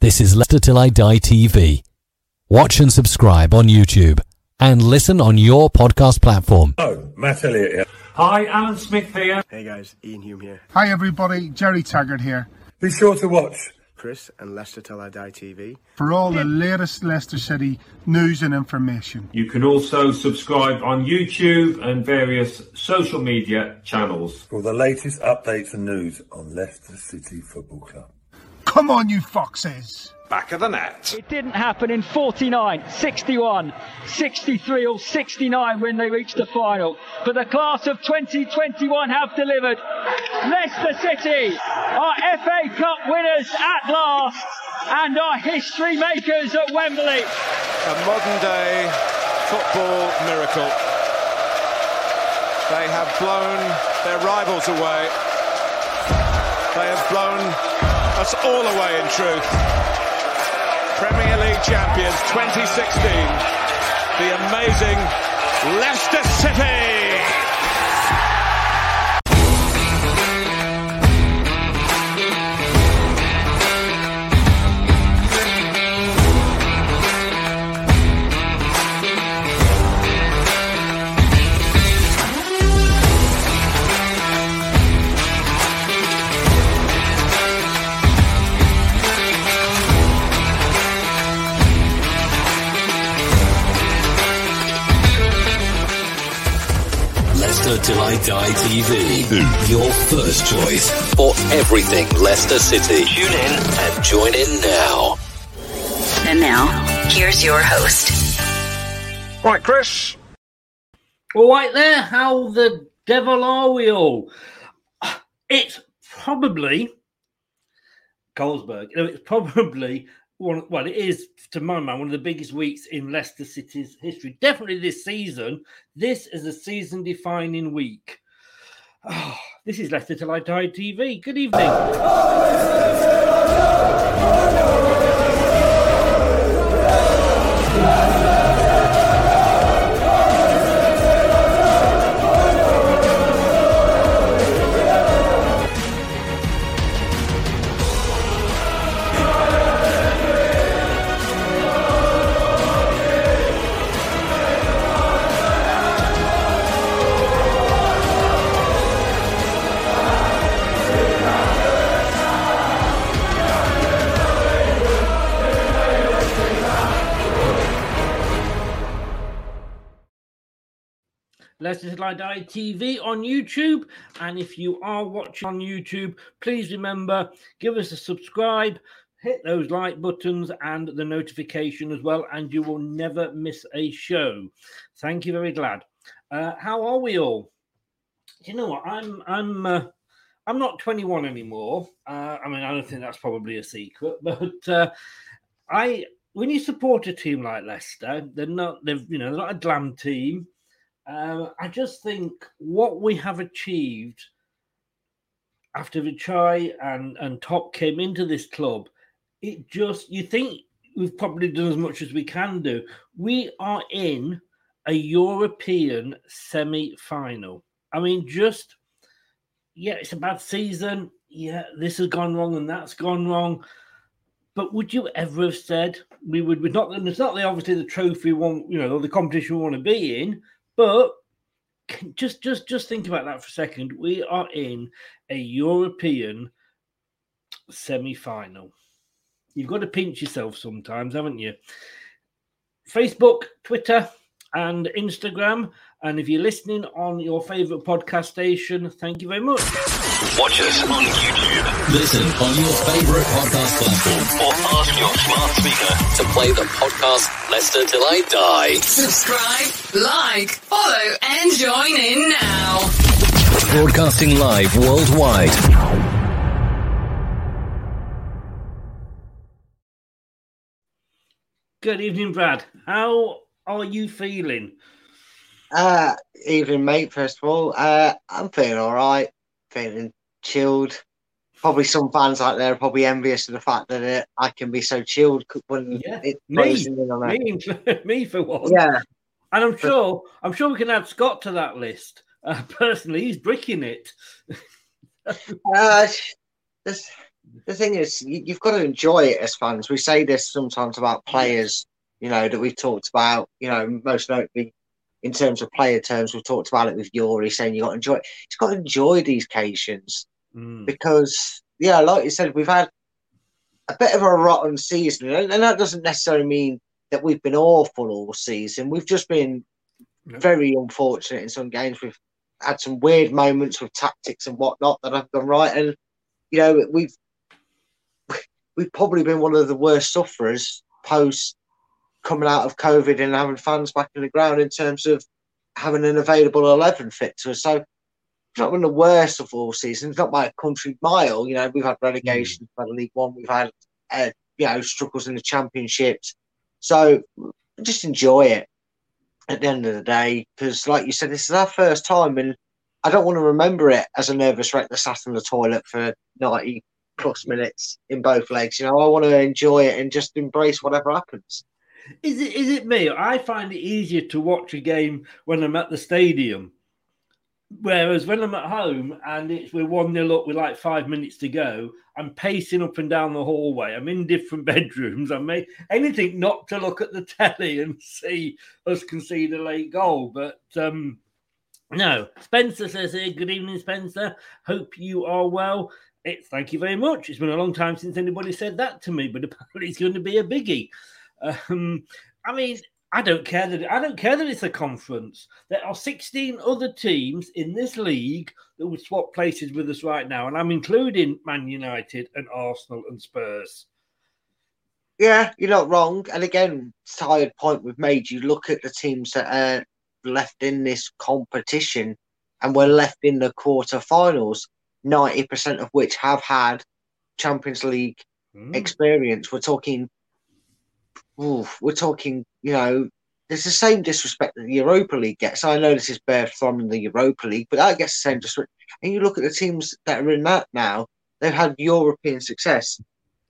This is Leicester Till I Die TV. Watch and subscribe on YouTube and listen on your podcast platform. Oh, Matt Elliott here. Hi, Alan Smith here. Hey guys, Iain Hume here. Hi everybody, Gerry Taggart here. Be sure to watch Chris and Leicester Till I Die TV for all the latest Leicester City news and information. You can also subscribe on YouTube and various social media channels for the latest updates and news on Leicester City Football Club. Come on, you foxes! Back of the net. It didn't happen in 49, 61, 63 or 69 when they reached the final. But the class of 2021 have delivered. Leicester City are FA Cup winners at last and are history makers at Wembley. A modern day football miracle. They have blown their rivals away. They have blown us all away in truth. Premier League champions 2016, the amazing Leicester City. Till I Die TV. Your first choice for everything Leicester City. Tune in and join in now. And now, here's your host. Right, Chris. All right, there. How the devil are we all? It's probably Colesberg. You know, it's probably one. Well, it is to my mind one of the biggest weeks in Leicester City's history. Definitely this season. This is a season-defining week. Oh, this is Leicester Till I Die TV. Good evening. Leicester Till I Die TV on YouTube. And if you are watching on YouTube, please remember give us a subscribe, hit those like buttons and the notification as well, and you will never miss a show. Thank you, very glad. Uh, how are we all? You know what? I'm I'm uh, I'm not 21 anymore. Uh, I mean, I don't think that's probably a secret, but uh, I when you support a team like Leicester, they're not they've you know they're not a glam team. Uh, I just think what we have achieved after Vichai and and Top came into this club, it just you think we've probably done as much as we can do. We are in a European semi-final. I mean, just yeah, it's a bad season. Yeah, this has gone wrong and that's gone wrong. But would you ever have said we would? We're not. It's not the obviously the trophy one, you know, the competition we want to be in. But just, just, just think about that for a second. We are in a European semi-final. You've got to pinch yourself sometimes, haven't you? Facebook, Twitter, and Instagram. And if you're listening on your favorite podcast station, thank you very much. Watch us on YouTube. Listen on your favorite podcast platform or ask your smart speaker to play the podcast Leicester Till I Die. Subscribe, like, follow, and join in now. Broadcasting live worldwide. Good evening, Brad. How are you feeling? Uh, evening, mate. First of all, uh, I'm feeling all right. Feeling chilled. Probably some fans out there are probably envious of the fact that it, I can be so chilled when yeah. it me, me, me for one. Yeah, and I'm sure I'm sure we can add Scott to that list. Uh, personally, he's bricking it. uh, this, the thing is, you, you've got to enjoy it as fans. We say this sometimes about players, you know, that we've talked about. You know, most notably in terms of player terms, we've talked about it with Youri saying you got to enjoy. It. You've got to enjoy these occasions mm. because, yeah, like you said, we've had a bit of a rotten season, and that doesn't necessarily mean that we've been awful all season. We've just been very unfortunate in some games. We've had some weird moments with tactics and whatnot that have gone right, and you know we've we've probably been one of the worst sufferers post coming out of COVID and having fans back in the ground in terms of having an available 11 fit to us. So it's not been the worst of all seasons, not by a country mile. You know, we've had relegation, mm. had League One, we've had, uh, you know, struggles in the championships. So just enjoy it at the end of the day, because like you said, this is our first time and I don't want to remember it as a nervous wreck that sat in the toilet for 90 plus minutes in both legs. You know, I want to enjoy it and just embrace whatever happens. Is it is it me? I find it easier to watch a game when I'm at the stadium. Whereas when I'm at home and it's we're one nil up with like five minutes to go, I'm pacing up and down the hallway. I'm in different bedrooms. I make anything not to look at the telly and see us concede a late goal. But um, no, Spencer says here, good evening, Spencer. Hope you are well. Thank you very much. It's been a long time since anybody said that to me, but apparently it's going to be a biggie. Um, I mean, I don't care that I don't care that it's a conference. There are 16 other teams in this league that would swap places with us right now, and I'm including Man United and Arsenal and Spurs. Yeah, you're not wrong. And again, tired point we've made. You look at the teams that are left in this competition, and we're left in the quarterfinals. Ninety percent of which have had Champions League mm. experience. We're talking oof, we're talking, you know, there's the same disrespect that the Europa League gets. I know this is bare in the Europa League, but that gets the same disrespect. And you look at the teams that are in that now, they've had European success.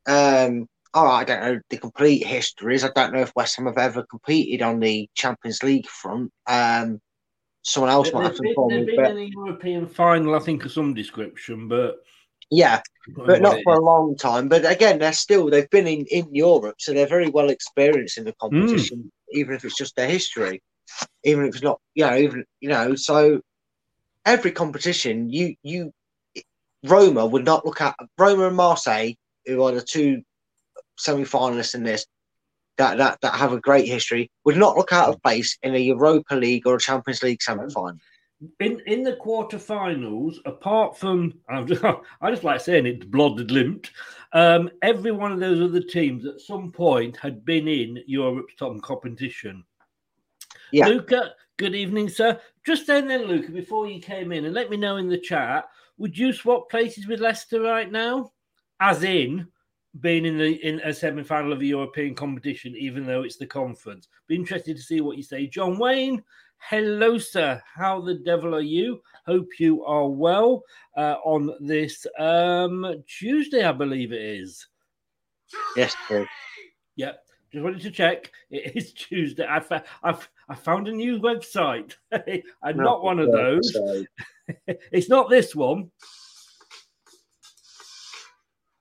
Um, all right, I don't know the complete histories. I don't know if West Ham have ever competed on the Champions League front. Um, someone else might have to inform me. They've been in a European final, I think, of some description, but yeah, but not for a long time. But again, they're still they've been in in Europe, so they're very well experienced in the competition, mm. even if it's just their history, even if it's not, you know, even you know. So every competition, you you Roma would not look at Roma and Marseille, who are the two semi-finalists in this. That, that, that have a great history would not look out of place in a Europa League or a Champions League semi-final in in the quarterfinals, apart from just, I just like saying it, blooded limped. Um, every one of those other teams at some point had been in Europe's top competition. Yeah. Luca, good evening, sir. Just then, then, Luca, before you came in, and let me know in the chat, would you swap places with Leicester right now? As in, being in the in a semi final of a European competition, even though it's the conference. Be interested to see what you say. John Wayne, hello, sir. How the devil are you? Hope you are well uh, on this um, Tuesday, I believe it is. Yes, sir. Yep. Just wanted to check. It is Tuesday. I, fa- I've I found a new website. I'm No, not one of those. it's not this one.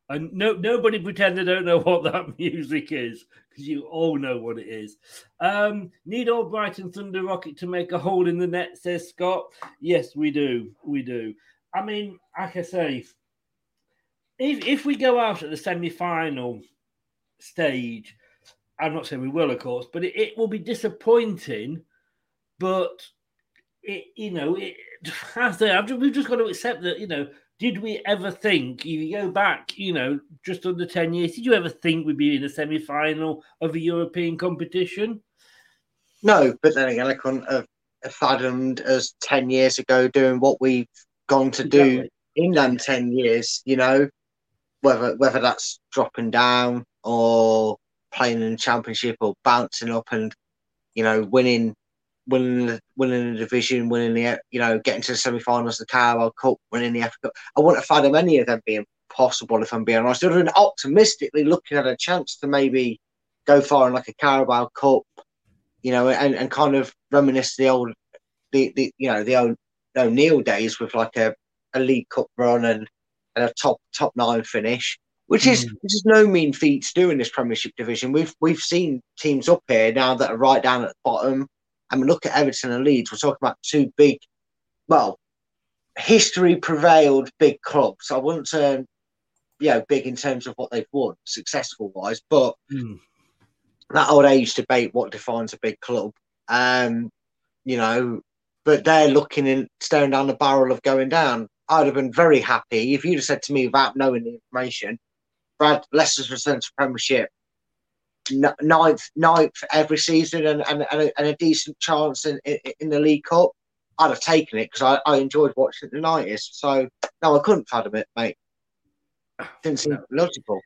And no, nobody pretend they don't know what that music is because you all know what it is. Um, need all Brighton Thunder Rocket to make a hole in the net, says Scott. Yes, we do. We do. I mean, like I say, if if we go out at the semi final stage, I'm not saying we will, of course, but it, it will be disappointing. But it, you know, it, as they, we've just got to accept that. You know, did we ever think? If you go back, you know, just under ten years, did you ever think we'd be in a semi-final of a European competition? No, but then again, I couldn't have fathomed us 10 years ago doing what we've gone to do Exactly. in them 10 years, you know, whether whether that's dropping down or playing in the championship or bouncing up and, you know, winning winning the, winning the division, winning the, you know, getting to the semi-finals of the Carabao Cup, winning the Cup. I wouldn't have fathomed any of them being possible, if I'm being honest. Other than optimistically looking at a chance to maybe go far in like a Carabao Cup, you know, and, and kind of reminisce the old, the, the you know, the old O'Neill days with like a, a League Cup run and, and a top top nine finish, which is mm. which is no mean feat to do in this Premiership division. We've we've seen teams up here now that are right down at the bottom. I mean, look at Everton and Leeds. We're talking about two big, well, history prevailed big clubs. I wouldn't say, you know, big in terms of what they've won, successful wise, but that old age debate, what defines a big club? Um, you know, but they're looking and staring down the barrel of going down. I'd have been very happy if you'd have said to me without knowing the information, Brad, Leicester's return to Premiership, ninth, ninth every season, and, and, and, a, and a decent chance in, in, in the League Cup. I'd have taken it because I, I enjoyed watching the nineties. So no, I couldn't fathom it, mate. Didn't seem logical.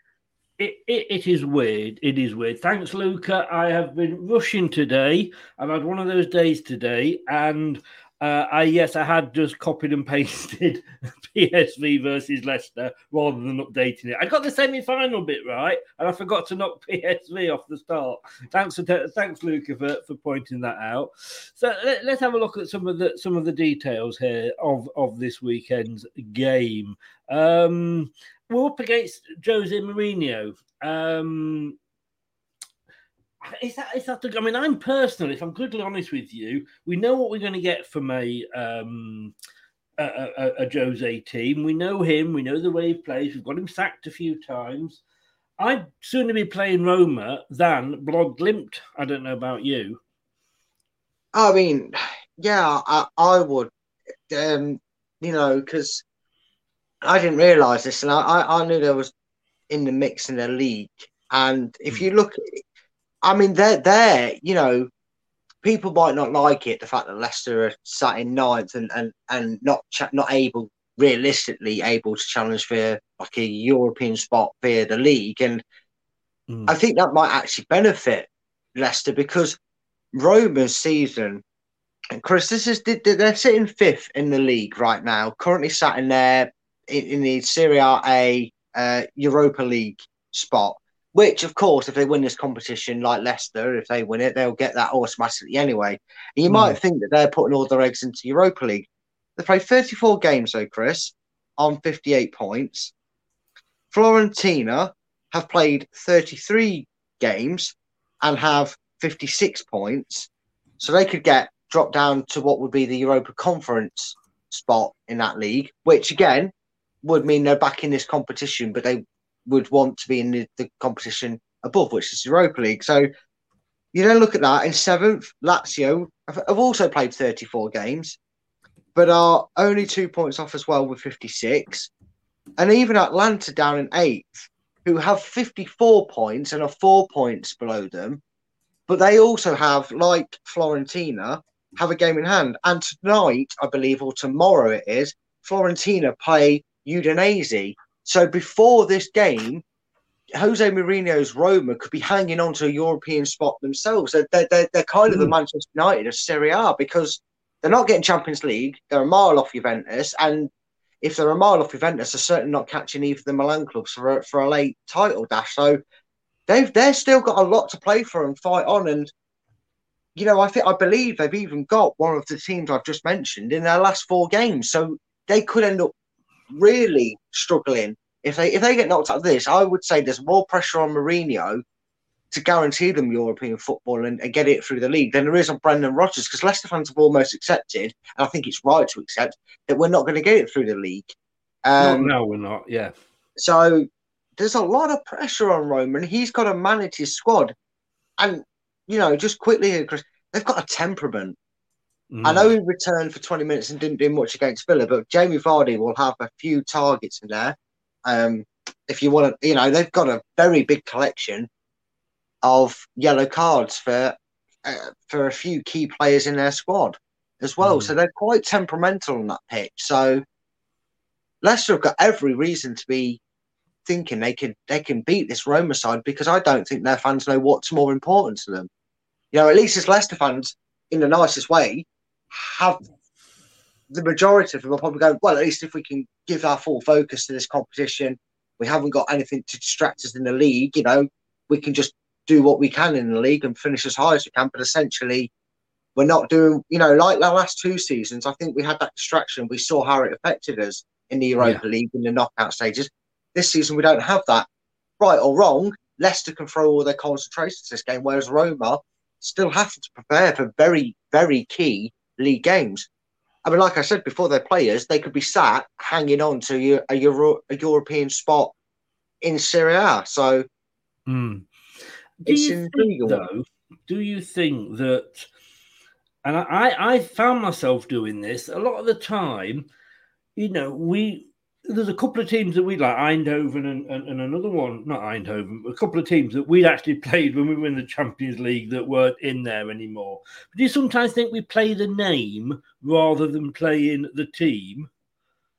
It, it, it is weird. It is weird. Thanks, Luca. I have been rushing today. I've had one of those days today, and uh, I yes, I had just copied and pasted PSV versus Leicester rather than updating it. I got the semi-final bit right, and I forgot to knock PSV off the start. Thanks, for thanks, Luca, for, for pointing that out. So let, us have a look at some of the some of the details here of of this weekend's game. Um, we're up against Jose Mourinho. Um, is that is that? The, I mean, I'm personally, if I'm brutally honest with you, we know what we're going to get from a um, a, a, a Jose team. We know him. We know the way he plays. We've got him sacked a few times. I'd sooner be playing Roma than Bodø/Glimt. I don't know about you. I mean, yeah, I, I would, um, you know, because I didn't realise this, and I, I, I knew there was in the mix in the league. And if you look, I mean, they're there. You know, people might not like it, the fact that Leicester are sat in ninth and and and not cha- not able realistically able to challenge for like a European spot via the league, and I think that might actually benefit Leicester because Roma's season. And Chris, this is they're sitting fifth in the league right now. Currently sat in there in, in the Serie A uh, Europa League spot. Which, of course, if they win this competition, like Leicester, if they win it, they'll get that automatically anyway. And you Mm. might think that they're putting all their eggs into Europa League. They played 34 games, though, Chris, on 58 points. Fiorentina have played 33 games and have 56 points. So they could get dropped down to what would be the Europa Conference spot in that league, which again would mean they're back in this competition, but they would want to be in the, the competition above, which is Europa League. So you then look at that in seventh, Lazio have, have also played 34 games, but are only two points off as well with 56. And even Atalanta down in eighth, who have 54 points and are four points below them, but they also have, like Fiorentina, have a game in hand. And tonight, I believe, or tomorrow it is, Fiorentina play Udinese. So before this game, Jose Mourinho's Roma could be hanging on to a European spot themselves. They're, they're, they're, kind of the hmm. Manchester United of Serie A because they're not getting Champions League. They're a mile off Juventus. And if they're a mile off Juventus, they're certainly not catching either the Milan clubs for a, for a late title dash. So they've they're still got a lot to play for and fight on. And you know, I think I believe they've even got one of the teams I've just mentioned in their last four games. So they could end up really struggling if they if they get knocked out of this. I would say there's more pressure on Mourinho to guarantee them European football and, and get it through the league than there is on Brendan Rodgers because Leicester fans have almost accepted, and I think it's right to accept that we're not going to get it through the league. Um, no, no, we're not. Yeah. So there's a lot of pressure on Roman. He's got to manage his squad, and you know, just quickly Chris, they've got a temperament. Mm. I know he returned for 20 minutes and didn't do much against Villa, but Jamie Vardy will have a few targets in there. Um, if you want to, you know, they've got a very big collection of yellow cards for uh, for a few key players in their squad as well. Mm. So they're quite temperamental on that pitch. So Leicester have got every reason to be thinking they can they can beat this Roma side because I don't think their fans know what's more important to them. You know, at least as Leicester fans, in the nicest way, have the majority of them are probably going, well, at least if we can give our full focus to this competition, we haven't got anything to distract us in the league, you know, we can just do what we can in the league and finish as high as we can. But essentially, we're not doing, you know, like the last two seasons, I think we had that distraction. We saw how it affected us in the Europa League in the knockout stages. This season, we don't have that. Right or wrong, Leicester can throw all their concentration to this game, whereas Roma still have to prepare for very, very key league games. I mean, like I said before, their players they could be sat hanging on to a, Euro, a European spot in Serie A. So mm. do it's you think, though? Do you think that? And I, I found myself doing this a lot of the time. You know, we there's a couple of teams that we like Eindhoven and, and, and, another one, not Eindhoven, a couple of teams that we actually played when we were in the Champions League that weren't in there anymore. But do you sometimes think we play the name rather than playing the team?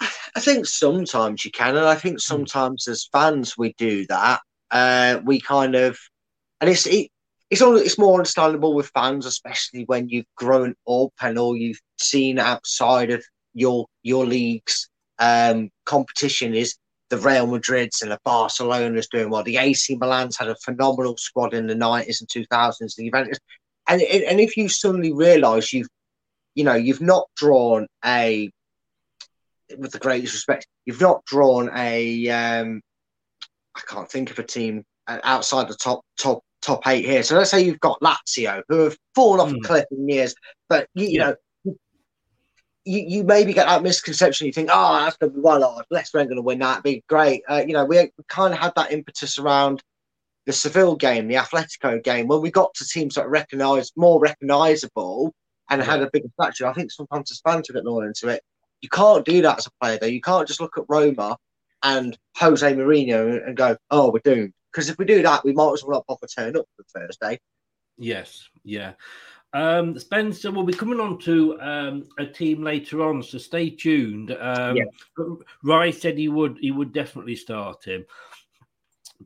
I think sometimes you can, and I think sometimes as fans we do that. Uh, we kind of, and it's it, it's all it's more understandable with fans, especially when you've grown up and all you've seen outside of your your leagues um, competition is the Real Madrids and the Barcelona's doing well. The AC Milan's had a phenomenal squad in the 90s and 2000s. The Juventus, and and if you suddenly realise you've, you know, you've not drawn a, with the greatest respect, you've not drawn a, um, I can't think of a team outside the top top top eight here. So let's say you've got Lazio, who have fallen off mm. a cliff in years, but you, you yeah. know you, you maybe get that misconception. You think, oh, that's going to be well odd. Leicester ain't going to win that. It'd be great. Uh, you know, we, we kind of had that impetus around the Seville game, the Atletico game, when we got to teams that recognised more recognisable and yeah. had a bigger stature. I think sometimes the fans get more into it. You can't do that as a player, though. You can't just look at Roma and Jose Mourinho and go, oh, we're doomed. Because if we do that, we might as well not bother turn up for Thursday. Yes, yeah. Um, Spencer will be coming on to um, a team later on, so stay tuned. Um, yeah. Rice said he would he would definitely start him,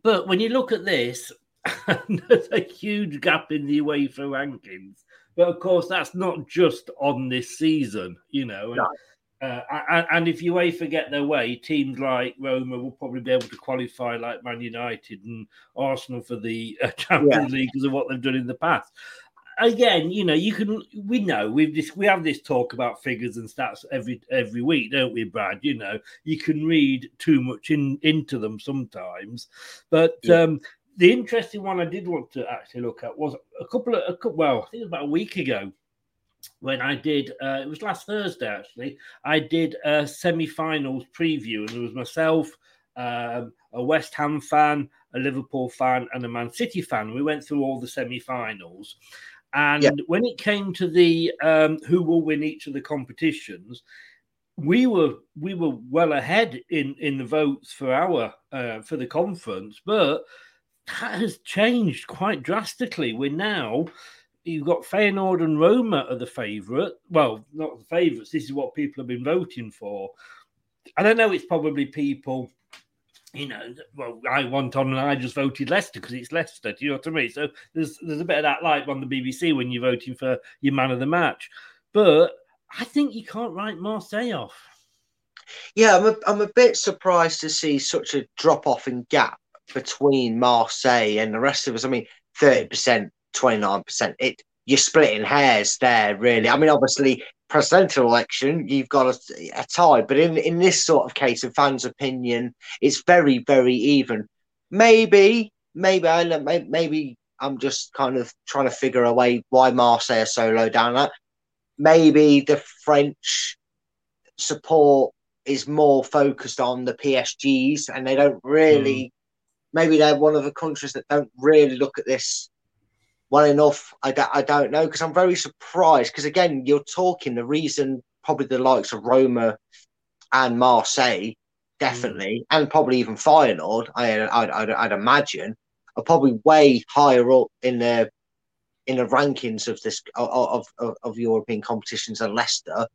but when you look at this, there's a huge gap in the UEFA rankings. But of course, that's not just on this season, you know. And, no. Uh, and, and, if UEFA get their way, teams like Roma will probably be able to qualify like Man United and Arsenal for the uh, Champions yeah. League because of what they've done in the past again, you know, you can. We know we've this. We have this talk about figures and stats every every week, don't we, Brad? You know, you can read too much in into them sometimes, but. Yeah. um the interesting one I did want to actually look at was a couple of, a couple, well, I think it was about a week ago when I did, uh, it was last Thursday actually, I did a semi finals preview, and there was myself, um, a West Ham fan, a Liverpool fan, and a Man City fan. We went through all the semi finals. And yeah. when it came to the um, who will win each of the competitions, we were we were well ahead in in the votes for our uh, for the conference, but that has changed quite drastically. We're now you've got Feyenoord and Roma are the favourite. Well, not the favourites. This is what people have been voting for. I don't know. It's probably people you know, well, I want on and I just voted Leicester because it's Leicester. Do you know what I mean? So there's there's a bit of that like on the BBC when you're voting for your man of the match. But I think you can't write Marseille off. Yeah, I'm a, I'm a bit surprised to see such a drop off in gap between Marseille and the rest of us. I mean, 30%, 29%. It you're splitting hairs there, really. I mean, obviously, presidential election, you've got a, a tie, but in, in this sort of case, of fans' opinion, it's very, very even. Maybe, maybe, I know, maybe I'm just kind of trying to figure a way why Marseille are so low down. That maybe the French support is more focused on the PSGs, and they don't really. Mm. Maybe they're one of the countries that don't really look at this well enough. I, d- I don't know because I'm very surprised because again, you're talking the reason probably the likes of Roma and Marseille definitely, mm. and probably even Feyenoord. I, I'd, I'd, I'd, imagine are probably way higher up in the in the rankings of this of, of, of European competitions than Leicester.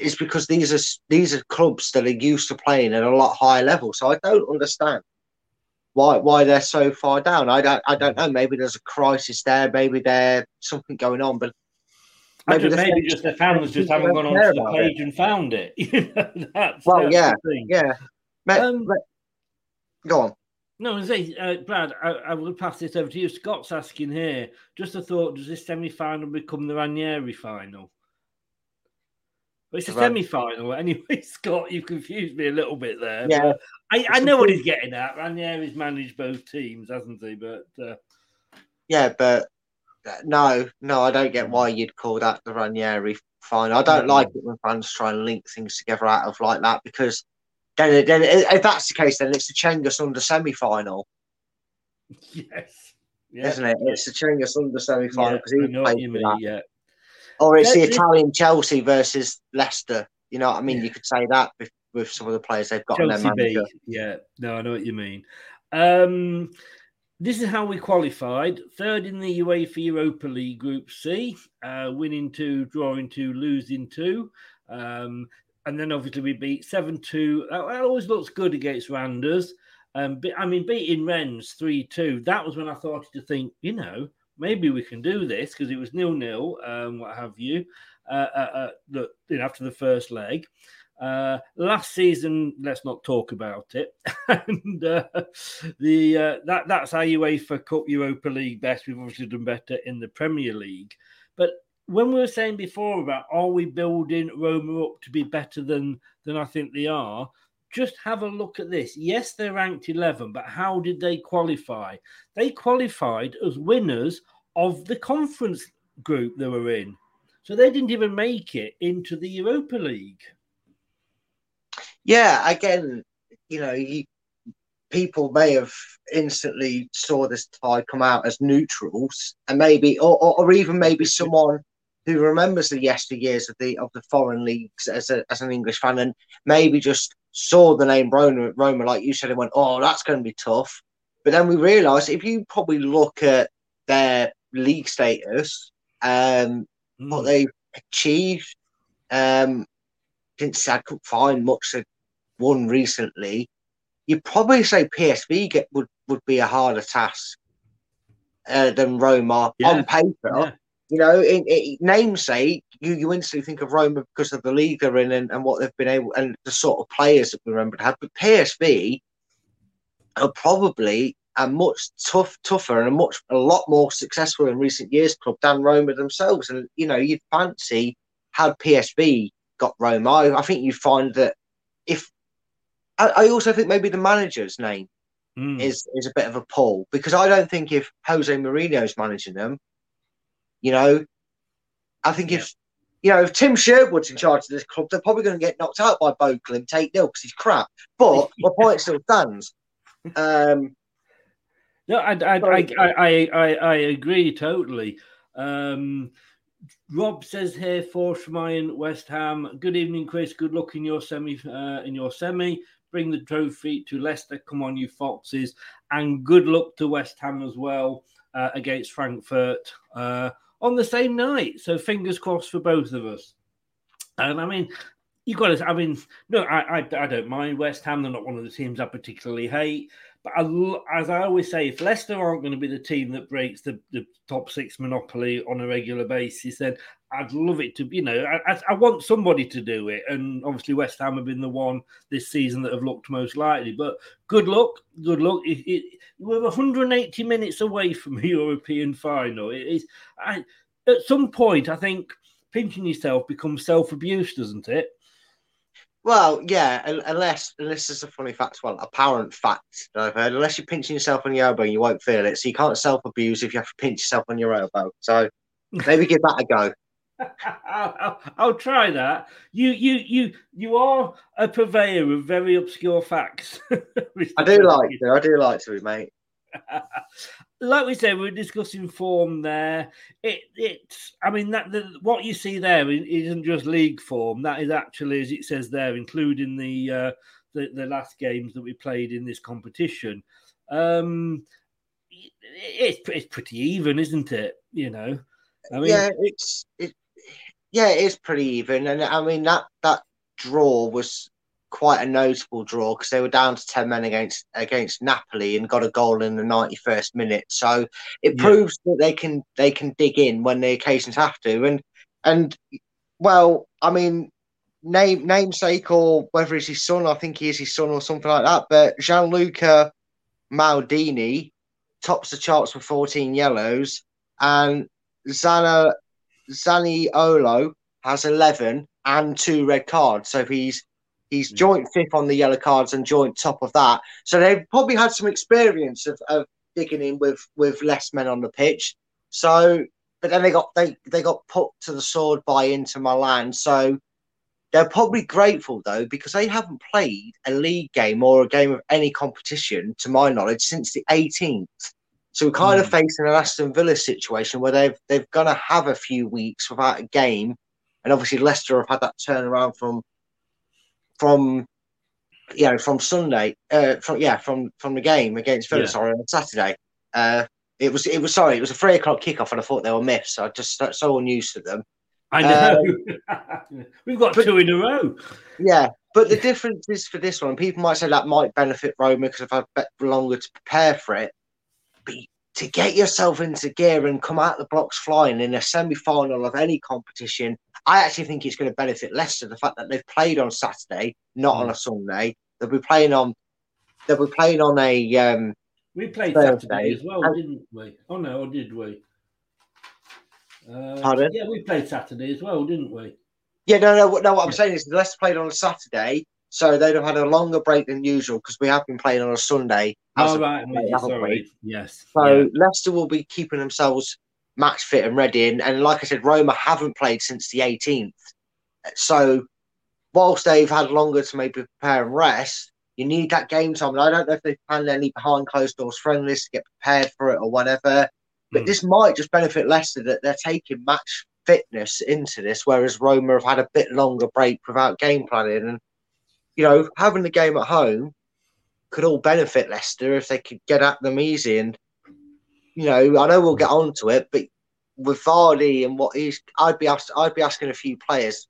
Is because these are these are clubs that are used to playing at a lot higher level. So I don't understand why why they're so far down. I don't I don't know. Maybe there's a crisis there. Maybe there's something going on. But maybe, just, maybe just the fans just haven't gone onto the page it. and found it. that's, well, that's yeah, yeah. Um, go on. No, say, uh, Brad, I, I, will pass this over to you. Scott's asking here. Just a thought: Does this semi-final become the Ranieri final? Well, it's a semi-final anyway, Scott. You've confused me a little bit there. Yeah, I, I, know what he's getting at. Ranieri's managed both teams, hasn't he? But uh... yeah, but uh, no, no, I don't get why you'd call that the Ranieri final. I don't like it when fans try and link things together out of like that because then, then if that's the case, then it's the Cengiz Under semi-final. Yes, yeah. isn't it? It's the Cengiz Under semi-final because yeah, he played you mean, Yeah, or it's the Italian Chelsea versus Leicester. You know what I mean? Yeah. You could say that with, with, some of the players they've got Chelsea. B. Yeah, no, I know what you mean. Um, this is how we qualified. Third in the UEFA Europa League Group C, uh, winning two, drawing two, losing two. Um, and then obviously we beat 7 2. That always looks good against Randers. Um, I mean, beating Rennes 3 2, that was when I started to think, you know, maybe we can do this because it was nil nil, um, what have you, uh, uh, uh, know, after the first leg. Uh, last season, let's not talk about it. and uh, the uh, that that's our UEFA Cup Europa League best. We've obviously done better in the Premier League, but when we were saying before about are we building Roma up to be better than than I think they are, just have a look at this. Yes, they're ranked 11, but how did they qualify? They qualified as winners of the conference group they were in. So they didn't even make it into the Europa League. Yeah, again, you know, you, people may have instantly saw this tie come out as neutrals, and maybe, or, or, or even maybe someone who remembers the yesteryears of the of the foreign leagues as a, as an English fan, and maybe just saw the name Roma, Roma, like you said, and went, "Oh, that's going to be tough." But then we realised if you probably look at their league status, um, mm. what they achieved, um, didn't say I couldn't find much that won recently. You'd probably say PSV get would would be a harder task uh, than Roma yeah. on paper. Yeah. You know, in, in namesake, you, you instantly think of Roma because of the league they're in and, and what they've been able and the sort of players that we remember to have. But PSV are probably a much tough, tougher and a much a lot more successful in recent years club than Roma themselves. And you know, you'd fancy had PSV got Roma. I, I think you find that if I, I, also think maybe the manager's name mm. is is a bit of a pull because I don't think if Jose Mourinho's managing them, you know, I think yeah. if you know if Tim Sherwood's in charge of this club, they're probably going to get knocked out by Bogle take nil because he's crap. But my point still stands. Um, no, I I, I, I, I, I agree totally. Um, Rob says here for Schmeier, West Ham. Good evening, Chris. Good luck in your semi. Uh, in your semi, bring the trophy to Leicester. Come on, you foxes, and good luck to West Ham as well uh, against Frankfurt. Uh, on the same night. So fingers crossed for both of us. And I mean, you got to. I mean, no, I, I, I don't mind West Ham. They're not one of the teams I particularly hate. But as I always say, if Leicester aren't going to be the team that breaks the, the top six monopoly on a regular basis, then I'd love it to. Be you know, I, I want somebody to do it, and obviously West Ham have been the one this season that have looked most likely. But good luck, good luck. It, it, we're 180 minutes away from a European final. It is. I, at some point, I think pinching yourself becomes self abuse, doesn't it? Well, yeah, unless unless there's a funny fact, well, apparent fact that I've heard. Unless you're pinching yourself on your elbow, you won't feel it. So you can't self abuse if you have to pinch yourself on your elbow. So maybe give that a go. I'll, I'll, I'll, try that. You, you, you, you are a purveyor of very obscure facts. I do like to. I do like to, mate. like we said, we are discussing form there. It, it's, I mean, that the, what you see there isn't just league form. That is actually, as it says there, including the uh, the, the last games that we played in this competition. Um, it's it's pretty even, isn't it? You know, I mean, yeah, it's it, yeah, it is pretty even, and I mean that that draw was quite a notable draw because they were down to 10 men against against Napoli and got a goal in the 91st minute. So it yeah. proves that they can they can dig in when the occasions have to. And and well, I mean, name namesake or whether it's his son, I think he is his son or something like that. But Gianluca Maldini tops the charts with 14 yellows, and Zana Zaniolo has 11 and two red cards. So he's He's hmm. joint fifth on the yellow cards and joint top of that. So they've probably had some experience of, of digging in with with less men on the pitch. So, but then they got they they got put to the sword by Inter Milan. So they're probably grateful though because they haven't played a league game or a game of any competition, to my knowledge, since the 18th. So we're kind mm. of facing an Aston Villa situation where they've they've gonna have a few weeks without a game, and obviously Leicester have had that turnaround from from you know from Sunday, uh, from yeah, from from the game against Villa, yeah. sorry, on Saturday. Uh, it was it was sorry, it was a three o'clock kickoff, and I thought they were missed. So I just so unused to them. I know. Um, We've got but, two in a row. Yeah, but the difference is for this one, people might say that might benefit Roma because I've had longer to prepare for it. But to get yourself into gear and come out the blocks flying in a semi final of any competition I actually think it's going to benefit Leicester the fact that they've played on Saturday, not mm. on a Sunday. They'll be playing on. They'll be playing on a. Um, we played Thursday. Saturday as well, and, didn't we? Oh no, or did we? Uh, Pardon? Yeah, we played Saturday as well, didn't we? Yeah, no, no, no. What I'm saying is, Leicester played on a Saturday, so they'd have had a longer break than usual because we have been playing on a Sunday. Oh right, sorry. Yes. So yeah. Leicester will be keeping themselves match fit and ready. And, and like I said, Roma haven't played since the 18th. So whilst they've had longer to maybe prepare and rest, you need that game time. And I don't know if they've planned any behind closed doors friendlies to get prepared for it or whatever. But mm. this might just benefit Leicester that they're taking match fitness into this, whereas Roma have had a bit longer break without game planning. And, you know, having the game at home could all benefit Leicester if they could get at them easy. And you know, I know we'll get on to it, but with Vardy and what he's, I'd be asked, I'd be asking a few players.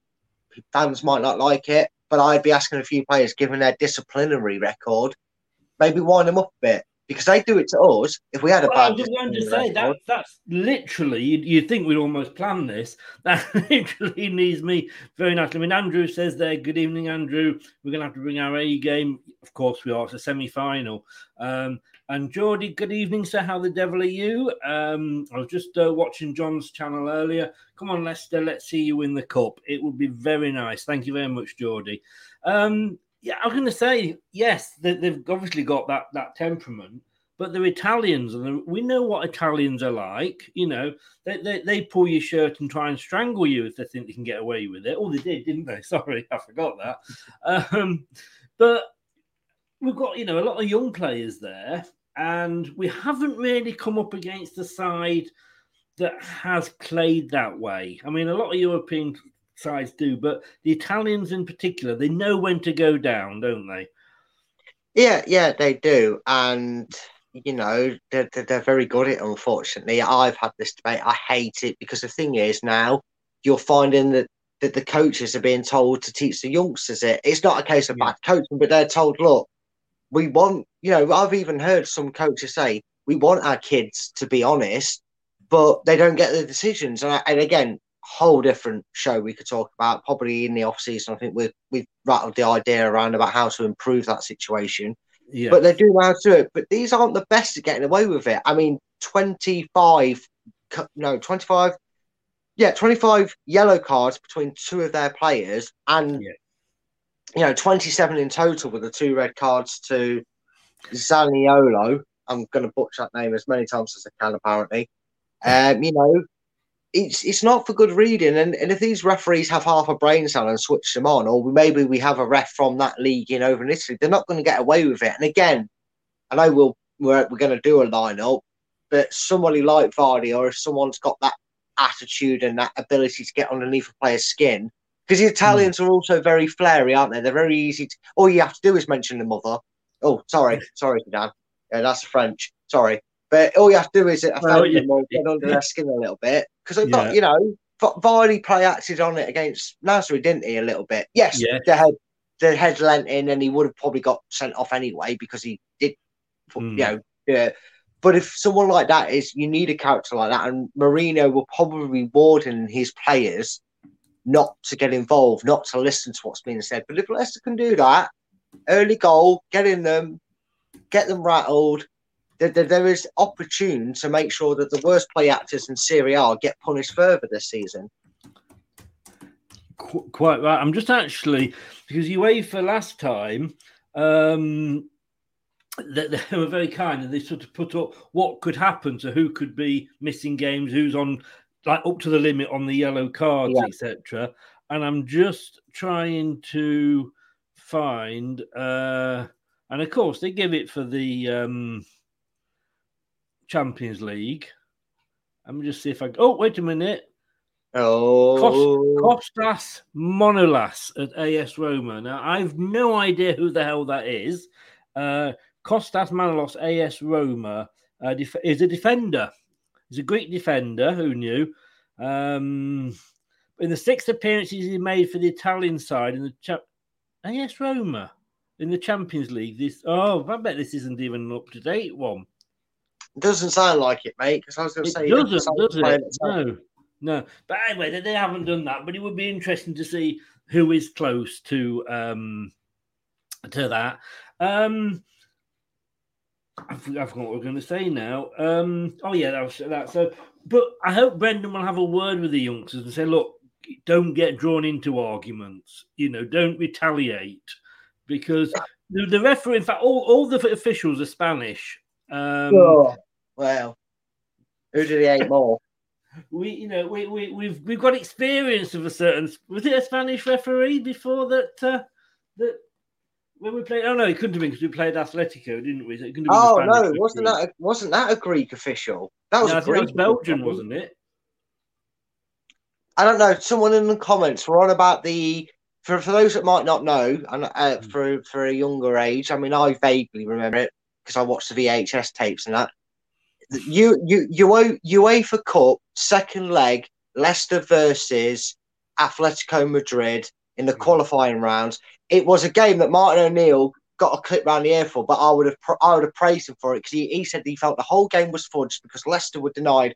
Fans might not like it, but I'd be asking a few players, given their disciplinary record, maybe wind them up a bit because they do it to us. If we had a well, bad, I'm just going to say that that's literally you'd, you'd, think we'd almost plan this. That literally needs me very nicely. I mean, Andrew says there, "Good evening, Andrew. We're going to have to bring our A game. Of course, we are. It's a semi-final." Um, and Geordie, good evening, sir. How the devil are you? Um, I was just uh, watching John's channel earlier. Come on, Leicester, let's see you win the cup. It would be very nice. Thank you very much, Geordie. Um, yeah, I was going to say yes. They, have obviously got that that temperament, but they're Italians, and we know what Italians are like. You know, they, they, they pull your shirt and try and strangle you if they think they can get away with it. Oh, they did, didn't they? Sorry, I forgot that. Um, but we've got you know a lot of young players there and we haven't really come up against a side that has played that way. I mean, a lot of European sides do, but the Italians in particular, they know when to go down, don't they? Yeah, yeah, they do, and you know they're, they're very good at it. Unfortunately, I've had this debate. I hate it because the thing is now you're finding that that the coaches are being told to teach the youngsters it. It's not a case of bad coaching, but they're told, look, we want, you know, I've even heard some coaches say, we want our kids to be honest, but they don't get the decisions. And, I, and again, whole different show we could talk about probably in the off season. I think we've we've rattled the idea around about how to improve that situation. Yeah. But they do how to do it. But these aren't the best at getting away with it. I mean, 25, co- no, 25, yeah, 25 yellow cards between two of their players and, you know, 27 in total with the two red cards to Zaniolo. I'm going to butcher that name as many times as I can, apparently. Um, you know, it's it's not for good reading. And, and if these referees have half a brain cell and switch them on, or maybe we have a ref from that league in over in Italy, they're not going to get away with it. And again, I know we'll we're, we're going to do a lineup, but somebody like Vardy, or if someone's got that attitude and that ability to get underneath a player's skin, because the Italians are also very flary, aren't they? They're very easy. To, all you have to do is mention the mother. Oh, sorry, sorry, Dan. Yeah, that's French. Sorry. But all you have to do is offend Well, them or get under their skin a little bit. Because I Yeah. thought, you know, Vardy play acted on it against Nasri, didn't he? A little bit. Yes, Yeah. the head, the head lent in, and he would have probably got sent off anyway because he did, Hmm. you know. Yeah. But if someone like that is, you need a character like that, and Mourinho will probably warden his players not to get involved, not to listen to what's being said. But if Leicester can do that, early goal, get in them, get them rattled. There, there, there is opportune to make sure that the worst play actors in Serie A get punished further this season. Qu- quite right. I'm just actually because UEFA last time um, they, they were very kind and they sort of put up what could happen to who could be missing games, who's on like up to the limit on the yellow cards, Yeah. etc. And I'm just trying to find, uh, and of course they give it for the um, Champions League. Let me just see if I. Oh, wait a minute. Oh, Kostas Manolas at AS Roma. Now, I've no idea who the hell that is. Uh, Kostas Manolas, AS Roma, uh, def- is a defender. He's a Greek defender. Who knew? Um, in the six appearances he made for the Italian side in the cha- AS Roma in the Champions League. This oh, I bet this isn't even an up to date one. Doesn't sound like it, mate. Because I was going to say, doesn't, does it? No, no. But anyway, they, they haven't done that. But it would be interesting to see who is close to um to that. Um, I forgot I forgot what we're going to say now. Um, oh yeah, that was that. So, but I hope Brendan will have a word with the youngsters and say, look, don't get drawn into arguments. You know, don't retaliate because the, the referee, in fact, all, all the officials are Spanish. Um, Oh, well, who did he hate more? we you know we, we we've we've got experience of a certain was it a Spanish referee before that uh, that when we played oh no it couldn't have been because we played Atletico didn't we it couldn't have been Oh no, referee. wasn't that a, wasn't that a Greek official? That was No, I a Greek was Belgian official. wasn't it I don't know. Someone in the comments were on about the for for those that might not know, and uh, Hmm. for for a younger age. I mean, I vaguely remember it because I watched the VHS tapes and that. You you you UEFA Cup second leg, Leicester versus Atletico Madrid in Hmm. the qualifying rounds. It was a game that Martin O'Neill got a clip round the air for, but I would have I would have praised him for it because he, he said he felt the whole game was fudged because Leicester were denied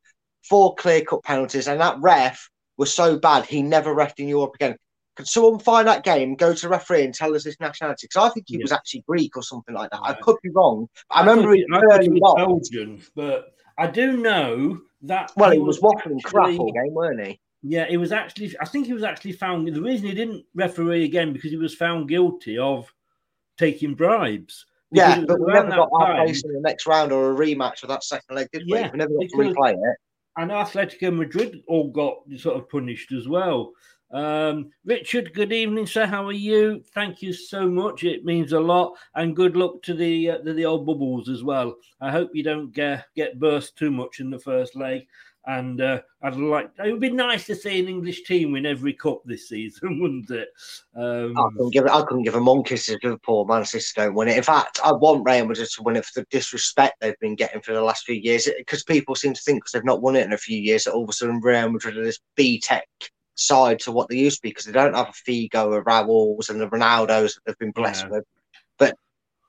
four clear cut penalties, and that ref was so bad he never refed in Europe again. Could someone find that game, go to the referee, and tell us his nationality? Because I think he was actually Greek or something like that. I could be wrong. I, remember thought he it- I was on. Belgian but I do know that Well, he was waffling crap all game, weren't he? Yeah, it was actually. I think he was actually found. The reason he didn't referee again because he was found guilty of taking bribes. Because Yeah, but we never got our place in the next round or a rematch of that second leg, did we? Yeah, we never got to replay it. And Atletico Madrid all got sort of punished as well. Um, Richard, good evening, sir. How are you? Thank you so much. It means a lot, and good luck to the uh, the old bubbles as well. I hope you don't get get burst too much in the first leg. And uh, I'd like it would be nice to see an English team win every cup this season, wouldn't it? Um, I couldn't give I couldn't give a monkeys if Liverpool or Man City don't win it. In fact, I want Real Madrid to win it for the disrespect they've been getting for the last few years. Because people seem to think because they've not won it in a few years that all of a sudden Real Madrid are this B Tech side to what they used to be because they don't have a Figo, a Raúls, and the Ronaldos that they've been blessed Yeah. with. But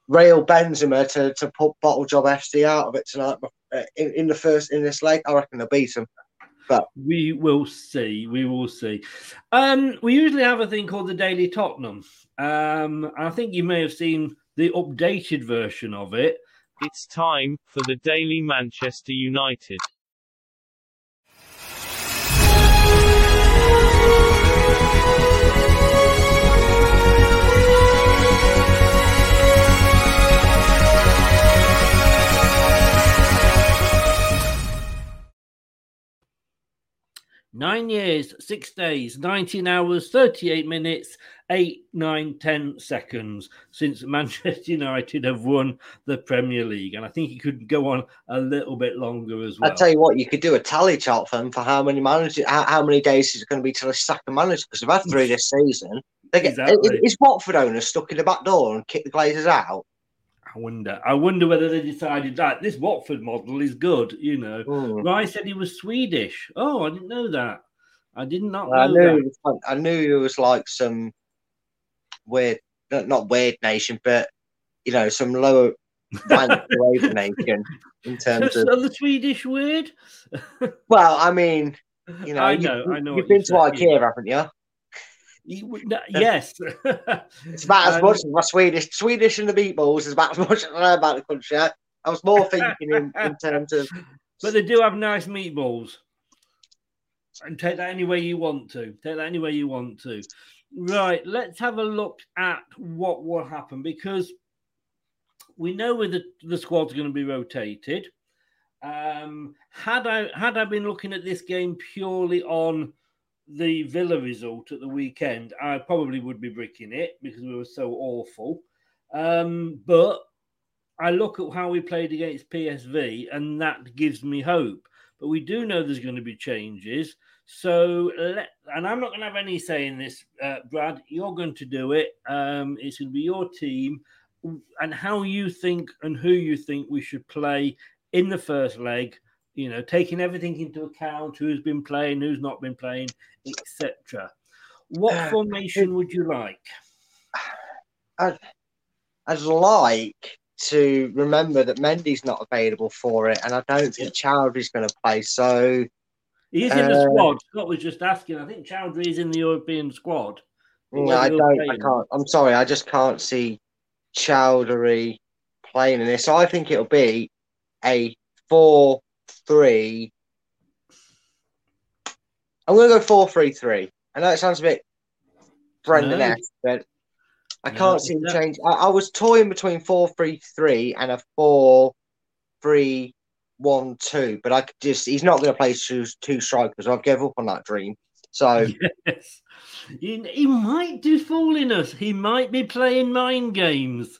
Real Benzema to, to put Bottle Job FC out of it tonight uh, in, in the first in this leg, I reckon they'll beat them. But We will see. We will see. Um, we usually have a thing called the Daily Tottenham. Um, I think you may have seen the updated version of it. It's time for the Daily Manchester United. Nine years, six days, 19 hours, 38 minutes, 8, 9, 10 seconds since Manchester United have won the Premier League. And I think it could go on a little bit longer as well. I tell you what, you could do a tally chart for them for how many managers, how, how many days is it going to be till they sack a manager because they've had three this season. They get, Exactly. is Watford owner stuck in the back door and kick the Glazers out? I wonder. I wonder whether they decided that this Watford model is good. You know, Hmm. Rice said he was Swedish. Oh, I didn't know that. I did not I know knew, that. was I knew it was like some weird, not, weird nation, but you know, some lower rank nation in terms So of. the Swedish weird. Well, I mean, you know, I you- know, I know You've been to. IKEA, haven't you? You would- no, yes. It's about as much as my Swedish, Swedish and the meatballs is about as much as I know about the country. I, I was more thinking in, in terms of But they do have nice meatballs. And take that any way you want to. Take that any way you want to. Right, let's have a look at what will happen because we know where the, the squad's going to be rotated. Um, had I had I been looking at this game purely on the Villa result at the weekend, I probably would be bricking it because we were so awful. Um, but I look at how we played against PSV, and that gives me hope. But we do know there's going to be changes. So, let, and I'm not going to have any say in this, uh, Brad. You're going to do it. Um, it's going to be your team, and how you think and who you think we should play in the first leg. You know, taking everything into account, who's been playing, who's not been playing, etc. What formation would you like? I'd, I'd like to remember that Mendy's not available for it, and I don't think Choudhury's going to play. So He is in the Uh, squad. Scott was just asking. I think Choudhury is in the European squad. No, I don't. play I can't. I'm sorry. I just can't see Choudhury playing in this. So I think it'll be a four-three. I'm going to go four-three-three. I know it sounds a bit Brendan esque, but I No, can't see him no. change. I, I was toying between four-three-three and a four-three-one-two, but I could just. He's not going to play two two strikers. I've given up on that dream. So Yes. He, he might do fooling us. He might be playing mind games.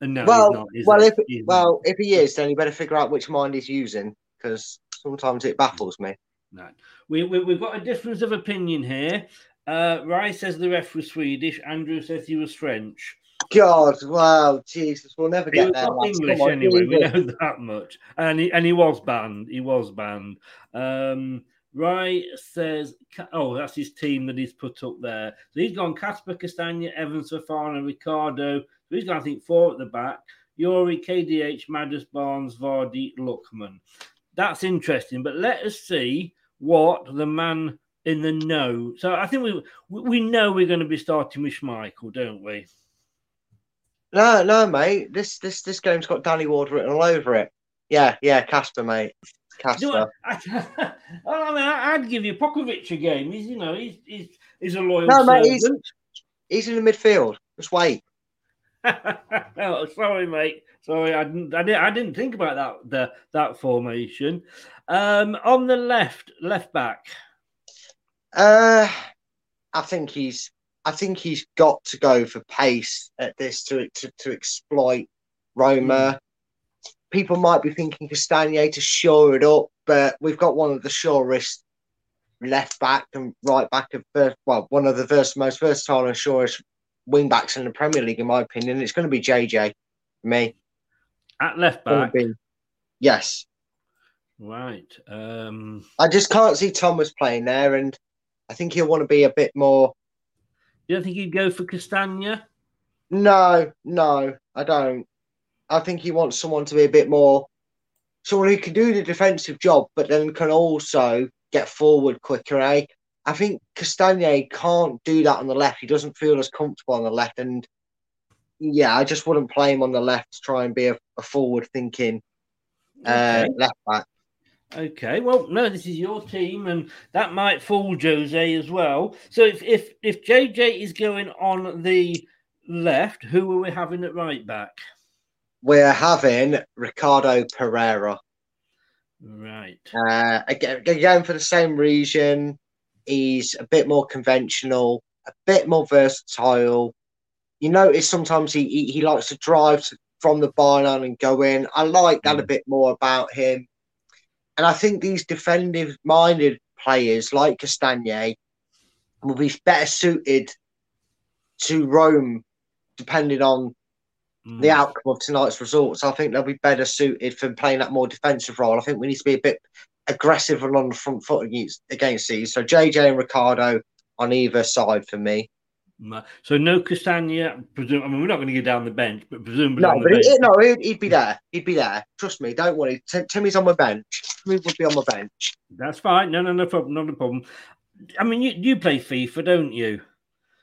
And no, well, not. well, if well, if he is, then you better figure out which mind he's using because sometimes it baffles me. No. We, we, we've got a difference of opinion here. Uh, Rice says the ref was Swedish. Andrew says he was French. God, wow, Jesus, we'll never get there. English on, anyway. We know that much. And he, and he was banned. He was banned. Um, Rai says, oh, that's his team that he's put up there. So he's gone Kasper Castagna, Evans, Fofana, Ricardo. So he's got, I think, four at the back. Youri, KDH, Madus, Barnes, Vardy, Lookman. That's interesting. But let us see what the man in the know. So I think we we know we're going to be starting with Schmeichel, don't we? No, no, mate. This this this game's got Danny Ward written all over it. Yeah, yeah, Kasper, mate. Kasper. Do I, I, I mean, I'd give you Pokovic a game. He's, you know, he's he's, he's a loyal no, mate, he's, he's in the midfield. Just wait. Oh, sorry, mate. Sorry, I didn't, I didn't, I didn't think about that the, that formation. Um, on the left, left back. Uh, I think he's. I think he's got to go for pace at this to to, to exploit Roma. People might be thinking Castagna to shore it up, but we've got one of the surest left back and right back of first, well, one of the first, most versatile and surest wing backs in the Premier League, in my opinion. It's going to be JJ me. At left back. be- yes. Right. Um, I just can't see Thomas playing there, and I think he'll want to be a bit more. You Do you think he'd go for Castagna? No, no, I don't. I think he wants someone to be a bit more, someone who can do the defensive job, but then can also get forward quicker. Eh? I think Castagna can't do that on the left. He doesn't feel as comfortable on the left, and yeah, I just wouldn't play him on the left to try and be a, a forward-thinking uh, Okay. left back. Okay, well, no, this is your team, and that might fool Jose as well. So if if if JJ is going on the left, who are we having at right back? We're having Ricardo Pereira. Right. Uh, again, again for the same reason, he's a bit more conventional, a bit more versatile. You notice sometimes he he, he likes to drive to, from the byline and go in. I like that a mm. bit more about him, and I think these defensive-minded players like Castagna will be better suited to Rome, depending on the mm. outcome of tonight's results. I think they'll be better suited for playing that more defensive role. I think we need to be a bit aggressive and on the front foot against against these. So JJ and Ricardo on either side for me. So no Castagna. Presume, I mean, we're not going to go down the bench, but presumably No, but he, no, he'd, he'd be there. He'd be there. Trust me. Don't worry. Tim, Timmy's on my bench. Timmy would be on my bench. That's fine. No, no, no problem. Not a problem. I mean, you you play FIFA, don't you?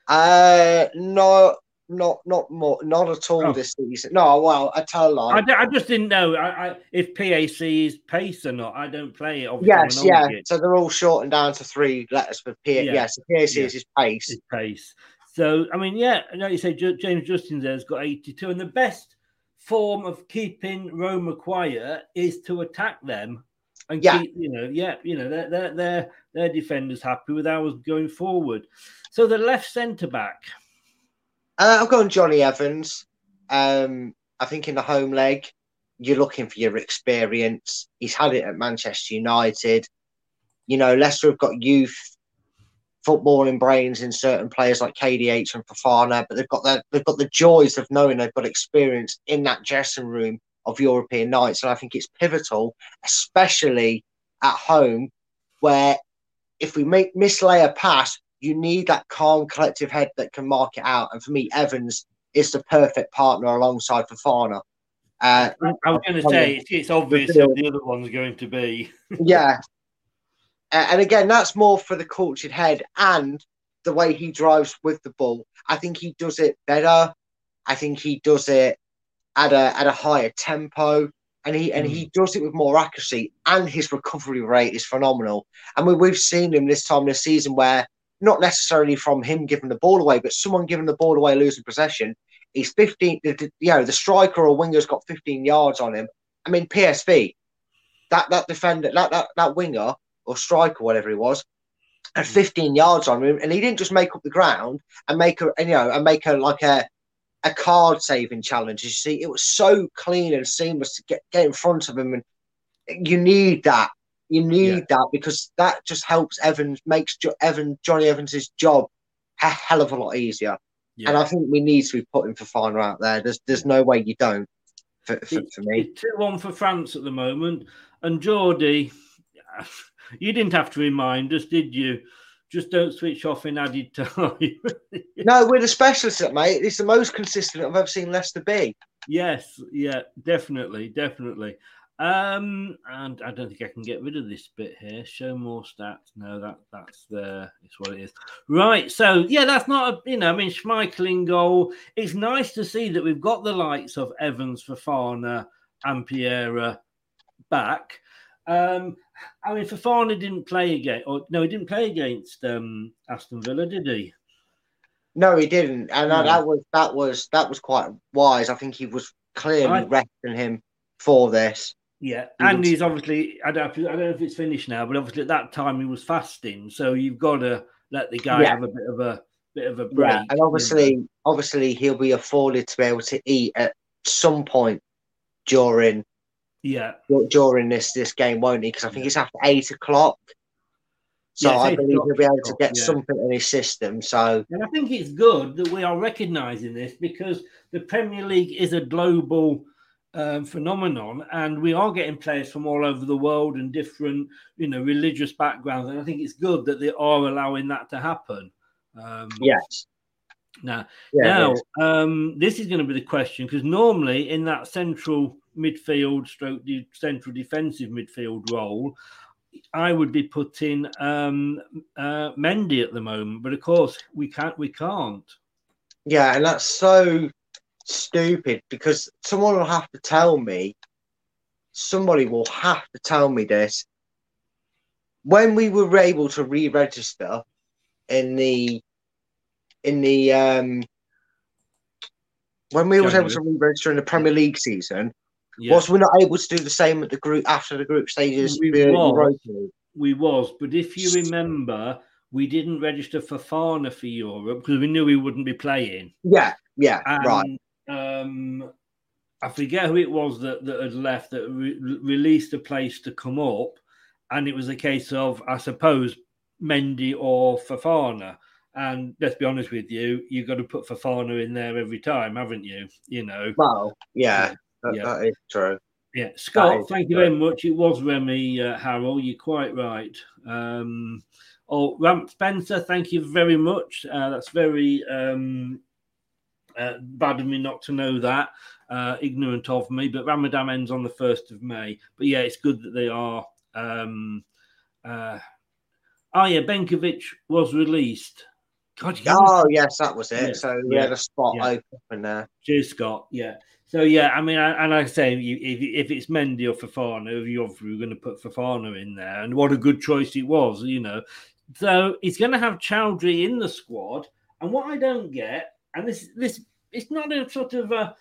Uh, no, not not more, not at all Oh. this season. No, well, I tell a lie. I, I just didn't know I, I, if PAC is pace or not. I don't play it. Obviously, Yes, yeah. Git. So they're all shortened down to three letters for P. Yeah. Yes, yeah, so PAC Yeah. is his pace. His pace. So I mean, yeah, like you say, James Justin there's got 82, and the best form of keeping Roma quiet is to attack them and Yeah. keep, you know, yeah, you know, their their their, their defenders happy with ours going forward. So the left centre back, Uh, I've gone Johnny Evans. Um, I think in the home leg, you're looking for your experience. He's had it at Manchester United. You know, Leicester have got youth, footballing brains in certain players like KDH and Fofana, but they've got the they've got the joys of knowing they've got experience in that dressing room of European nights, and I think it's pivotal, especially at home, where if we make mislay a pass, you need that calm, collective head that can mark it out. And for me, Evans is the perfect partner alongside Fofana. Uh, I was going to say it's, it's obvious who the other one's going to be. yeah. Uh, and again, that's more for the cultured head and the way he drives with the ball. I think he does it better. I think he does it at a at a higher tempo, and he and he does it with more accuracy. And his recovery rate is phenomenal. And we, we've seen him this time this season where not necessarily from him giving the ball away, but someone giving the ball away, losing possession. He's 15, the- the- you know, the striker or winger's got 15 yards on him. I mean, PSV, that that defender, that that, that winger or striker, whatever he was, had mm. 15 yards on him, and he didn't just make up the ground and make a you know and make a like a a card saving challenge. You see, it was so clean and seamless to get get in front of him, and you need that. You need that because that just helps Evans makes jo- Evan Johnny Evans's job a hell of a lot easier. And I think we need to be putting Fofana out there. There's there's no way you don't for, for, for me. 2 1 for France at the moment. And Geordie, you didn't have to remind us, did you? Just don't switch off in added time. No, we're the specialists at mate. It's the most consistent I've ever seen Leicester be. yes, yeah, definitely, definitely. Um, and I don't think I can get rid of this bit here. Show more stats. No, that that's there. It's what it is. Right. So yeah, that's not a you know. I mean, Schmeichel in goal. It's nice to see that we've got the likes of Evans, Fofana, and Piera back. Um, I mean, Fofana didn't play again, or no, he didn't play against um, Aston Villa, did he? No, he didn't, and No. that, that was that was that was quite wise. I think he was clearly I- resting him for this. Yeah, and he's obviously I don't, I don't know if it's finished now, but obviously at that time he was fasting, so you've got to let the guy Yeah. have a bit of a bit of a break. Yeah, and obviously, obviously, he'll be afforded to be able to eat at some point during yeah, during this this game, won't he? Because I think it's after eight o'clock. So Yeah, I believe he'll be able to get yeah. something in his system. So and I think it's good that we are recognising this because the Premier League is a global um, phenomenon, and we are getting players from all over the world and different, you know, religious backgrounds. And I think it's good that they are allowing that to happen. Um, Yes. now, Yeah, now um, this is going to be the question because normally in that central midfield, stroke de- central defensive midfield role, I would be putting um, uh, Mendy at the moment, but of course we can't. We can't. Yeah, and that's so stupid because someone will have to tell me, somebody will have to tell me this. When we were able to re-register in the in the um when we was able to re-register in the Premier League season, Yeah. was we're not able to do the same at the group after the group stages? We was. We was, but if you remember, we didn't register Fofana for Europe because we knew we wouldn't be playing. Yeah, yeah, And, right. Um, I forget who it was that, that had left that re- released a place to come up, and it was a case of, I suppose, Mendy or Fofana. And let's be honest with you, you've got to put Fofana in there every time, haven't you? You know. Well, yeah, that- Yeah. that is true. Yeah, Scott, thank you true. very much. It was Remy uh, Harrell. You're quite right. Um, oh, Ramp Spencer, thank you very much. Uh, that's very um, uh, bad of me not to know that, uh, ignorant of me. But Ramadan ends on the 1st of May. But yeah, it's good that they are. Um, uh, oh, yeah, Benkovic was released. God, Oh yes, that was it. Yeah, So we yeah, had a spot yeah. open there. Cheers, Scott. Yeah. So yeah, I mean, I, and I say, you, if if it's Mendy or Fofana, you obviously were going to put Fofana in there, and what a good choice it was, you know. So he's going to have Choudhury in the squad, and what I don't get, and this this it's not a sort of a.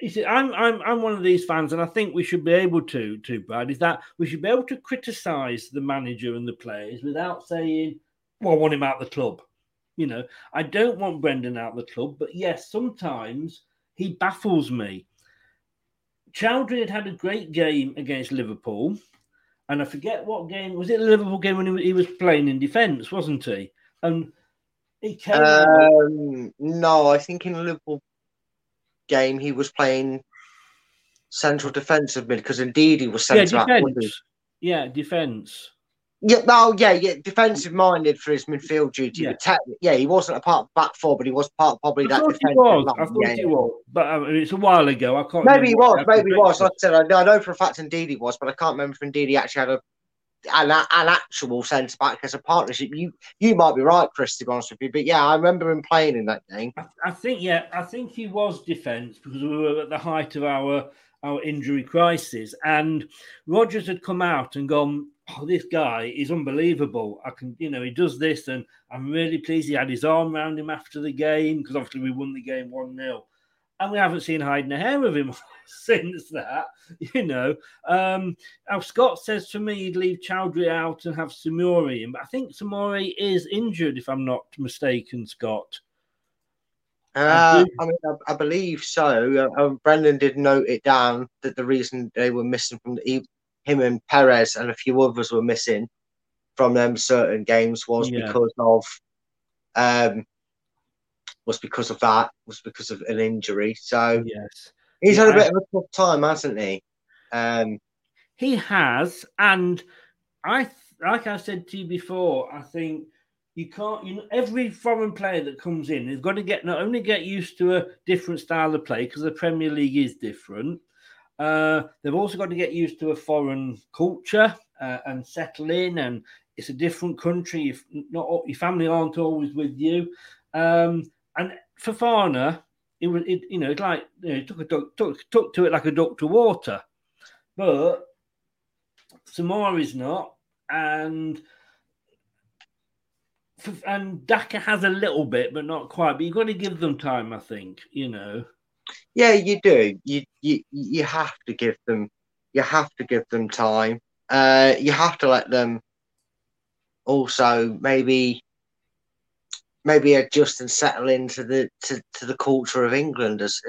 You see, I'm I'm I'm one of these fans, and I think we should be able to to Brad is that we should be able to criticise the manager and the players without saying, "Well, I want him out the club." You know, I don't want Brendan out the club, but yes, sometimes he baffles me. Choudhury had had a great game against Liverpool, and I forget what game was it. The Liverpool game when he, he was playing in defence, wasn't he? And he came. Um, no, I think in the Liverpool game he was playing central defensive mid because indeed he was yeah, centre back. defence. Yeah, defence. Yeah, no, yeah, yeah, defensive minded for his midfield duty. Yeah. But tech- yeah, he wasn't a part of back four, but he was part probably I that thought he defensive was. I thought yeah, he was, but uh, it's a while ago. I can't. Maybe he was, maybe he was. Like I said, I know, I know for a fact indeed he was, but I can't remember if indeed he actually had a an, an actual centre back as a partnership. You you might be right, Chris, to be honest with you. But yeah, I remember him playing in that game. I think yeah, I think he was defence because we were at the height of our our injury crisis, and Rodgers had come out and gone. Oh, this guy is unbelievable. I can, you know, he does this, and I'm really pleased. He had his arm around him after the game because obviously we won the game one 0 and we haven't seen hide a hair of him since that. You know, um, Scott says for me he'd leave Choudhury out and have Soumaré in, but I think Soumaré is injured, if I'm not mistaken, Scott. Uh, I mean, I, I believe so. Uh, uh, Brendan did note it down that the reason they were missing from the, him and Perez and a few others were missing from them certain games was Yeah. because of um was because of that was because of an injury. So yes, he's had a bit of a tough time, hasn't he? Um, He has, and I like I said to you before, I think you can't. You know, every foreign player that comes in is got to get not only get used to a different style of play because the Premier League is different. Uh, they've also got to get used to a foreign culture uh, and settle in, and it's a different country. If not, your family aren't always with you. Um, and Fofana, it was, it, you know, it's like you know, took a duck, took, took to it like a duck to water, but Soumaré's not, and and Daka has a little bit, but not quite. But you've got to give them time, I think. You know. yeah, you do. You you you have to give them you have to give them time. Uh, you have to let them also maybe maybe adjust and settle into the to, to the culture of England as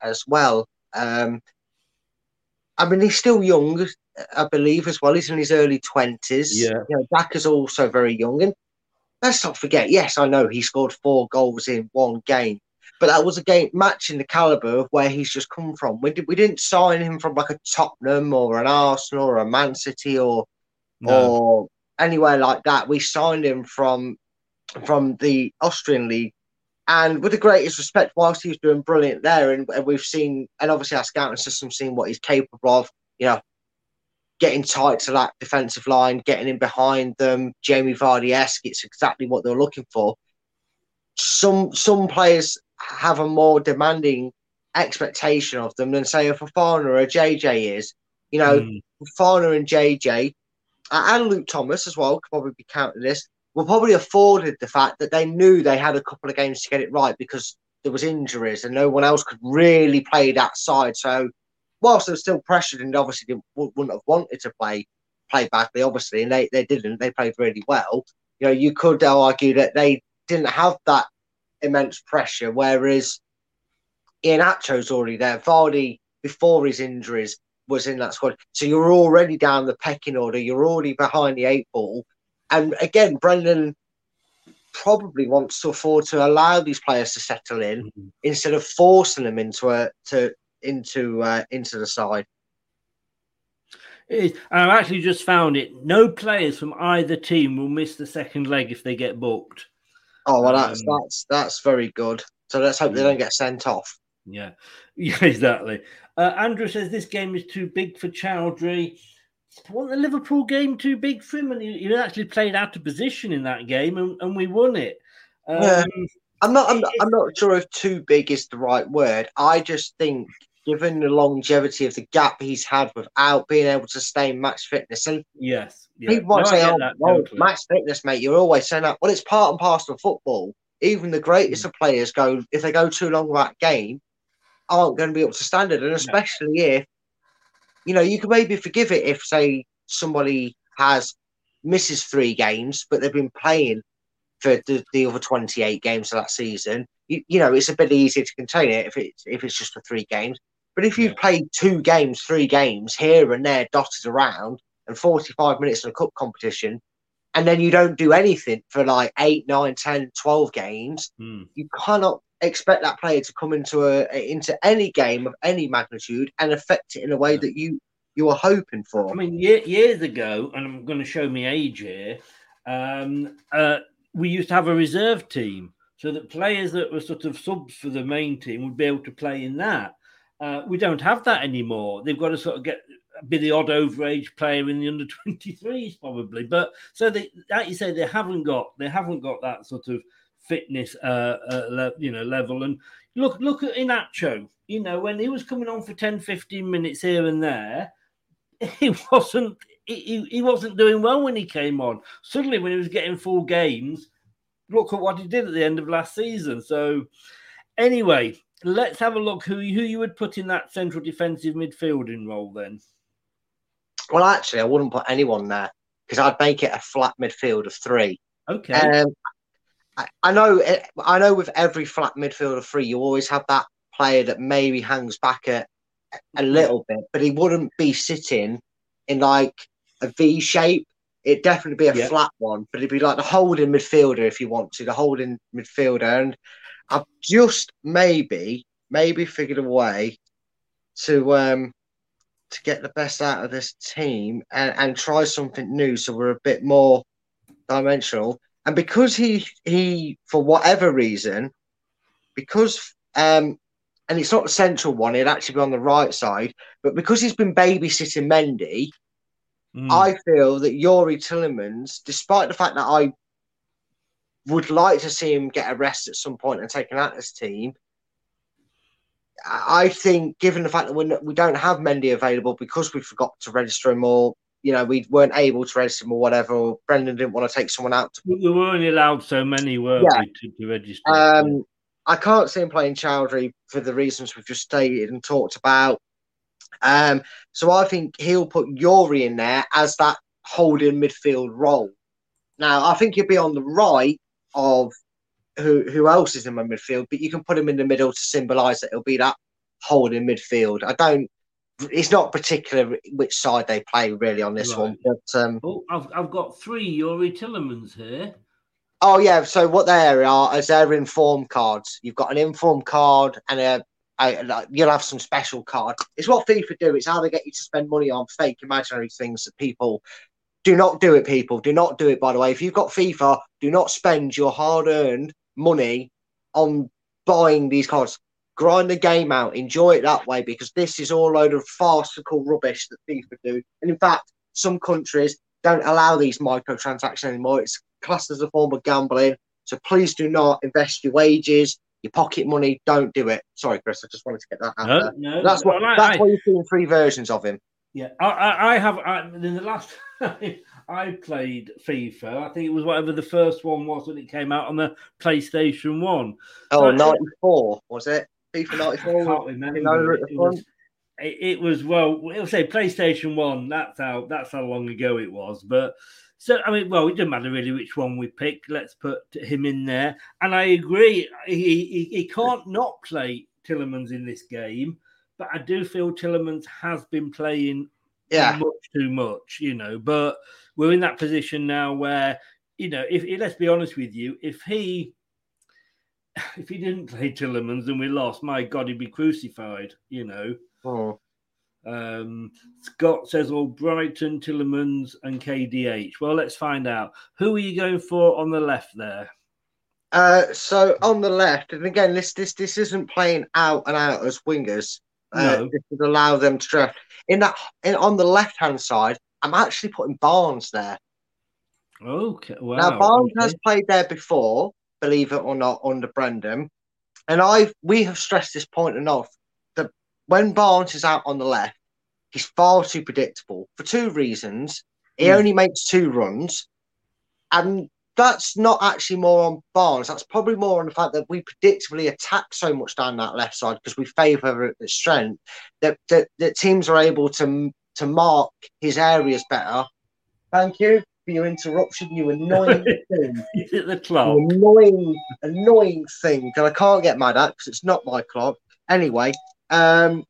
as well. Um, I mean, he's still young, I believe, as well. He's in his early twenties. Yeah. you know, Daka's also very young, and let's not forget. Yes, I know he scored four goals in one game, but that was a game matching the caliber of where he's just come from. We did, we didn't sign him from like a Tottenham or an Arsenal or a Man City or No. or anywhere like that. We signed him from from the Austrian league, and with the greatest respect, whilst he was doing brilliant there, and, and we've seen, and obviously our scouting system seen what he's capable of. You know, getting tight to that defensive line, getting in behind them, Jamie Vardy esque. It's exactly what they're looking for. Some some players have a more demanding expectation of them than say a Fofana or a JJ is. You know, Mm. Fofana and JJ and Luke Thomas as well could probably be counted this. Were probably afforded the fact that they knew they had a couple of games to get it right because there was injuries and no one else could really play that side. So whilst they were still pressured and obviously wouldn't have wanted to play play badly, obviously, and they, they didn't. They played really well. You know, you could argue that they didn't have that immense pressure, whereas Iheanacho's already there. Vardy, before his injuries, was in that squad. So you're already down the pecking order. You're already behind the eight ball. And again, Brendan probably wants to afford to allow these players to settle in instead of forcing them into a to into uh, into the side. It is. And I've actually just found it. No players from either team will miss the second leg if they get booked. Oh well, that's Um, that's that's very good. So let's hope they don't get sent off. Yeah, yeah, exactly. Uh, Andrew says this game is too big for Choudhury. Wasn't the Liverpool game too big for him? And he, he actually played out of position in that game, and, and we won it. Um, Yeah. I'm not. I'm, not- I'm not sure if too big is the right word. I just think, given the longevity of the gap he's had without being able to stay in match fitness, and Yes. Yeah. people might No, say, "Oh, that well, totally. match fitness, mate." You're always saying that. Well, it's part and parcel of football. Even the Mm. greatest of players go if they go too long without game, aren't going to be up to standard, and especially if you know you can maybe forgive it if, say, somebody has misses three games, but they've been playing for the, the other 28 games of that season, you, you know, it's a bit easier to contain it if it's if it's just for three games. But if you've played two games, three games here and there dotted around and 45 minutes in a cup competition, and then you don't do anything for like eight, nine, 10, 12 games, Hmm. you cannot expect that player to come into a into any game of any magnitude and affect it in a way that you you were hoping for. I mean, ye- years ago, and I'm going to show me age here. Um, uh, we used to have a reserve team, so that players that were sort of subs for the main team would be able to play in that. Uh, we don't have that anymore. They've got to sort of get be the odd overage player in the under 23s probably. But so they, like you say, they haven't got they haven't got that sort of fitness, uh, uh le- you know, level. And look, look at Iheanacho. You know, when he was coming on for 10, 15 minutes here and there, he wasn't he, he- wasn't doing well when he came on. Suddenly, when he was getting full games, look at what he did at the end of last season. So, anyway, let's have a look who who you would put in that central defensive midfielding role then. Well, actually, I wouldn't put anyone there because I'd make it a flat midfield of three. Okay. Um, I, I know. it- I know. With every flat midfielder three, you always have that player that maybe hangs back a, a little bit, but he wouldn't be sitting in like a V shape. It'd definitely be a Yeah. flat one, but it'd be like the holding midfielder if you want to, the holding midfielder. And I've just maybe, maybe figured a way to um to get the best out of this team and, and try something new so we're a bit more dimensional. And because he he for whatever reason, because um and it's not the central one, it'd actually be on the right side, but because he's been babysitting Mendy, Hmm. I feel that Youri Tielemans, despite the fact that I would like to see him get a rest at some point and taken out this team, I I think, given the fact that we're not, we don't have Mendy available because we forgot to register him or you know we weren't able to register him or whatever, or Brendan didn't want to take someone out. To, We we were only allowed so many, were Yeah. we, to, to register? um, I can't see him playing Choudhury for the reasons we've just stated and talked about. Um, so I think he'll put Youri in there as that holding midfield role. Now I think he'll be on the right of who who else is in my midfield, but you can put him in the middle to symbolise that he'll be that holding midfield. I don't. It's not particular which side they play really on this Right. one, but um, Oh, I've, I've got three Youri Tielemans here. Oh yeah. So what they are is they're inform cards. You've got an inform card and a, a you'll have some special card. It's what FIFA do. It's how they get you to spend money on fake imaginary things that people do not do it. People do not do it. By the way, if you've got FIFA, do not spend your hard-earned money on buying these cards. Grind the game out, enjoy it that way because this is all load of farcical rubbish that FIFA do. And in fact, some countries don't allow these microtransactions anymore. It's classed as a form of gambling. So please do not invest your wages, your pocket money. Don't do it. Sorry, Chris. I just wanted to get that out No, there. no, that's what. that's I- why you're seeing three versions of him. Yeah, I, I, I have. I, in the last time I played FIFA, I think it was whatever the first one was when it came out on the PlayStation One. Oh, So- uh, 94, was it? FIFA 94? I can't remember. You know, at the It was, it, it was well, it'll say PlayStation One. That's how that's how long ago it was. But so I mean, well, it doesn't matter really which one we pick. Let's put him in there. And I agree, he he, he can't not play Tielemans in this game. But I do feel Tielemans has been playing Yeah. much too much, you know. But we're in that position now where, you know, if let's be honest with you, if he if he didn't play Tielemans and we lost, my God, he'd be crucified, you know. Oh. Um, Scott says, "All Brighton, Tielemans, and KDH." Well, let's find out. Who are you going for on the left there? Uh, so on the left, and again, this this this isn't playing out and out as wingers. Uh, No. This would allow them to draft. In that, in, on the left hand side, I'm actually putting Barnes there. Okay, wow. now Barnes okay. has played there before, believe it or not, under Brendan, and I we have stressed this point enough that when Barnes is out on the left, he's far too predictable for two reasons. He Hmm. only makes two runs, and that's not actually more on Barnes. That's probably more on the fact that we predictably attack so much down that left side because we favour the strength that, that that teams are able to to mark his areas better. Thank you for your interruption, you annoying thing. The clock? You annoying, annoying thing that I can't get mad at because it's not my clock. Anyway, um,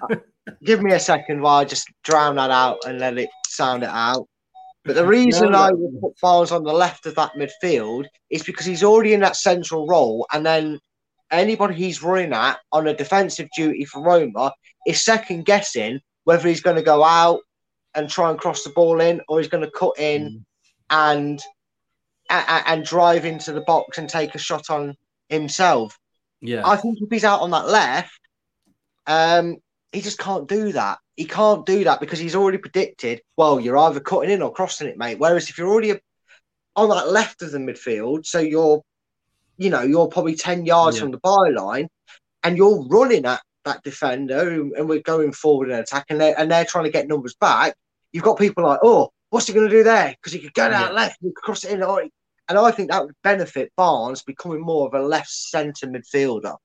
give me a second while I just drown that out and let it sound it out. But the reason No, I would put Barnes on the left of that midfield is because he's already in that central role, and then anybody he's running at on a defensive duty for Roma is second guessing whether he's going to go out and try and cross the ball in, or he's going to cut in and and, and drive into the box and take a shot on himself. Yeah. I think if he's out on that left, um, he just can't do that. He can't do that because he's already predicted. Well, you're either cutting in or crossing it, mate. Whereas if you're already on that left of the midfield, so you're, you know, you're probably ten yards Yeah. from the byline, and you're running at that defender, and and we're going forward in attack, and they're and they're trying to get numbers back. You've got people like, oh, what's he going to do there? Because he could go down Yeah. left, and cross it in, or and I think that would benefit Barnes becoming more of a left centre midfielder.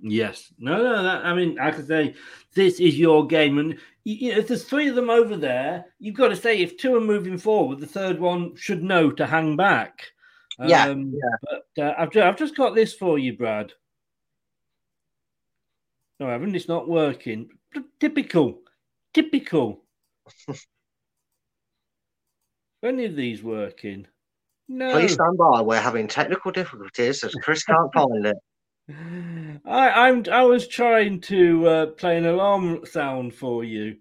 Yes. No, no, that, I mean, I could say this is your game. And you, you know, if there's three of them over there, you've got to say if two are moving forward, the third one should know to hang back. Yeah, Um, yeah. But uh, I've, ju- I've just got this for you, Brad. No, I haven't. It's not working. Typical. Typical. Any of these working? No. Please stand by. We're having technical difficulties as Chris can't find it. I, I'm. I was trying to uh, play an alarm sound for you,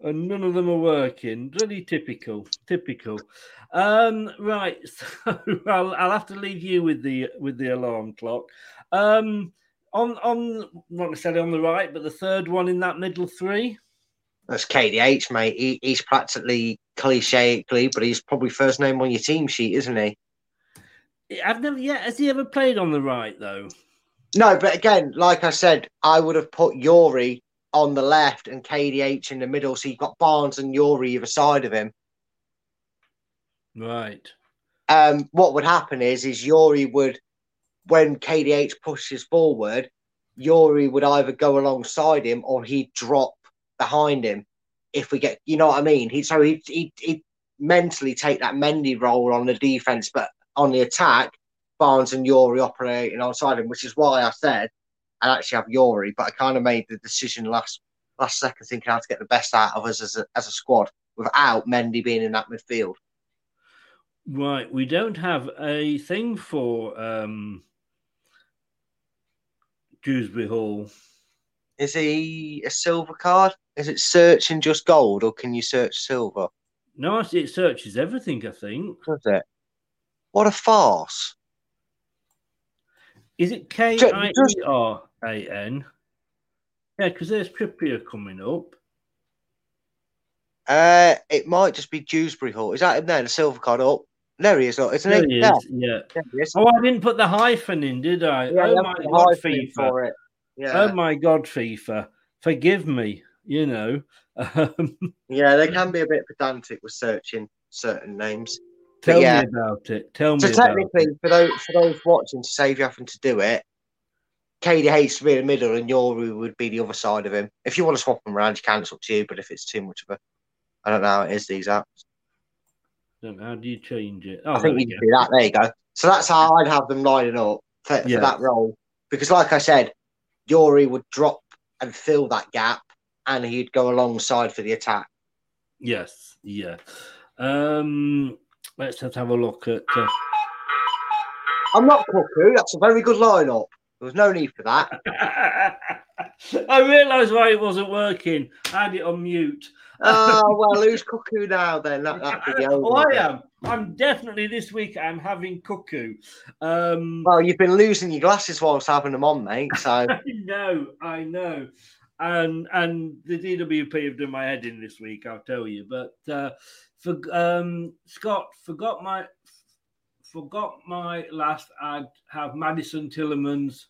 and none of them are working. Really typical. Typical. Um, right. So I'll, I'll have to leave you with the with the alarm clock. Um, on on not necessarily on the right, but the third one in that middle three. That's KDH, mate. He, he's practically clicheically, but he's probably first name on your team sheet, isn't he? I've never yet. Has he ever played on the right though? No, but again, like I said, I would have put Youri on the left and KDH in the middle, so you've got Barnes and Youri either side of him. Right. Um, what would happen is, is Youri would, when KDH pushes forward, Youri would either go alongside him or he'd drop behind him. If we get, you know what I mean? He so he he he mentally take that Mendy role on the defense, but on the attack, Barnes and Youri operating outside him, which is why I said I'd actually have Youri, but I kind of made the decision last last second, thinking how to get the best out of us as a as a squad without Mendy being in that midfield. Right, we don't have a thing for um, Dewsbury Hall. Is he a silver card? Is it searching just gold, or can you search silver? No, it searches everything. I think. Does it? What a farce! Is it K I E R A N? Yeah, because there's Trippier coming up. Uh, it might just be Dewsbury Hall. Is that him there? The silver card up. There he is, look, isn't There he? Yeah. is, yeah. He is. Oh, I didn't put the hyphen in, did I? Yeah, oh my god, hyphen FIFA! for it. Yeah. Oh my god, FIFA! Forgive me. You know. Um, Yeah, they can be a bit pedantic with searching certain names. Tell yeah. me about it. Tell me So technically, for those for those watching, to save you having to do it, KDH to be in the middle and Youri would be the other side of him. If you want to swap them around, you can. It's up to you. But if it's too much of a, I don't know how it is these apps. How do you change it? Oh, I think you we can do that. There you go. So that's how I'd have them lining up for, for that role. Because, like I said, Youri would drop and fill that gap, and he'd go alongside for the attack. Yes, yeah. Um, let's just have a look at. Uh, I'm not cuckoo. That's a very good lineup. There was no need for that. I realised why it wasn't working. I had it on mute. oh well, who's cuckoo now? Then that be the Oh. I am. I'm definitely this week. I'm having cuckoo. Um, Well, you've been losing your glasses whilst having them on, mate. So I know, I know, and and the DWP have done my head in this week. I'll tell you. But uh, for um, Scott forgot my forgot my last. I'd have Madison Tielemans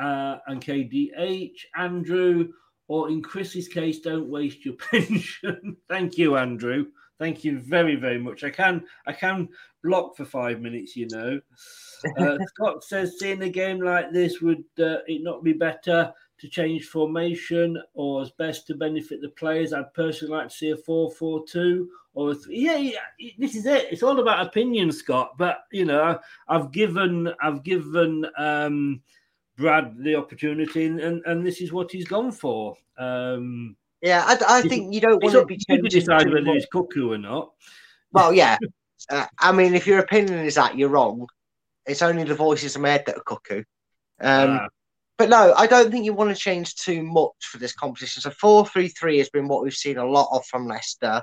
uh, and KDH Andrew. Or in Chris's case, don't waste your pension. Thank you, Andrew. Thank you very, very much. I can I can block for five minutes, you know. Uh, Scott says, seeing a game like this, would uh, it not be better to change formation or as best to benefit the players? I'd personally like to see a 4 4 2 or a th- yeah, yeah, this is it. It's all about opinion, Scott. But you know, I've given I've given um, Brad the opportunity, and, and, and this is what he's gone for. Um, yeah, I, I think you don't want to be you to decide whether much. he's cuckoo or not. Well, yeah. Uh, I mean, if your opinion is that you're wrong, it's only the voices in my head that are cuckoo. Um, Ah. but no, I don't think you want to change too much for this competition. So four three three has been what we've seen a lot of from Leicester,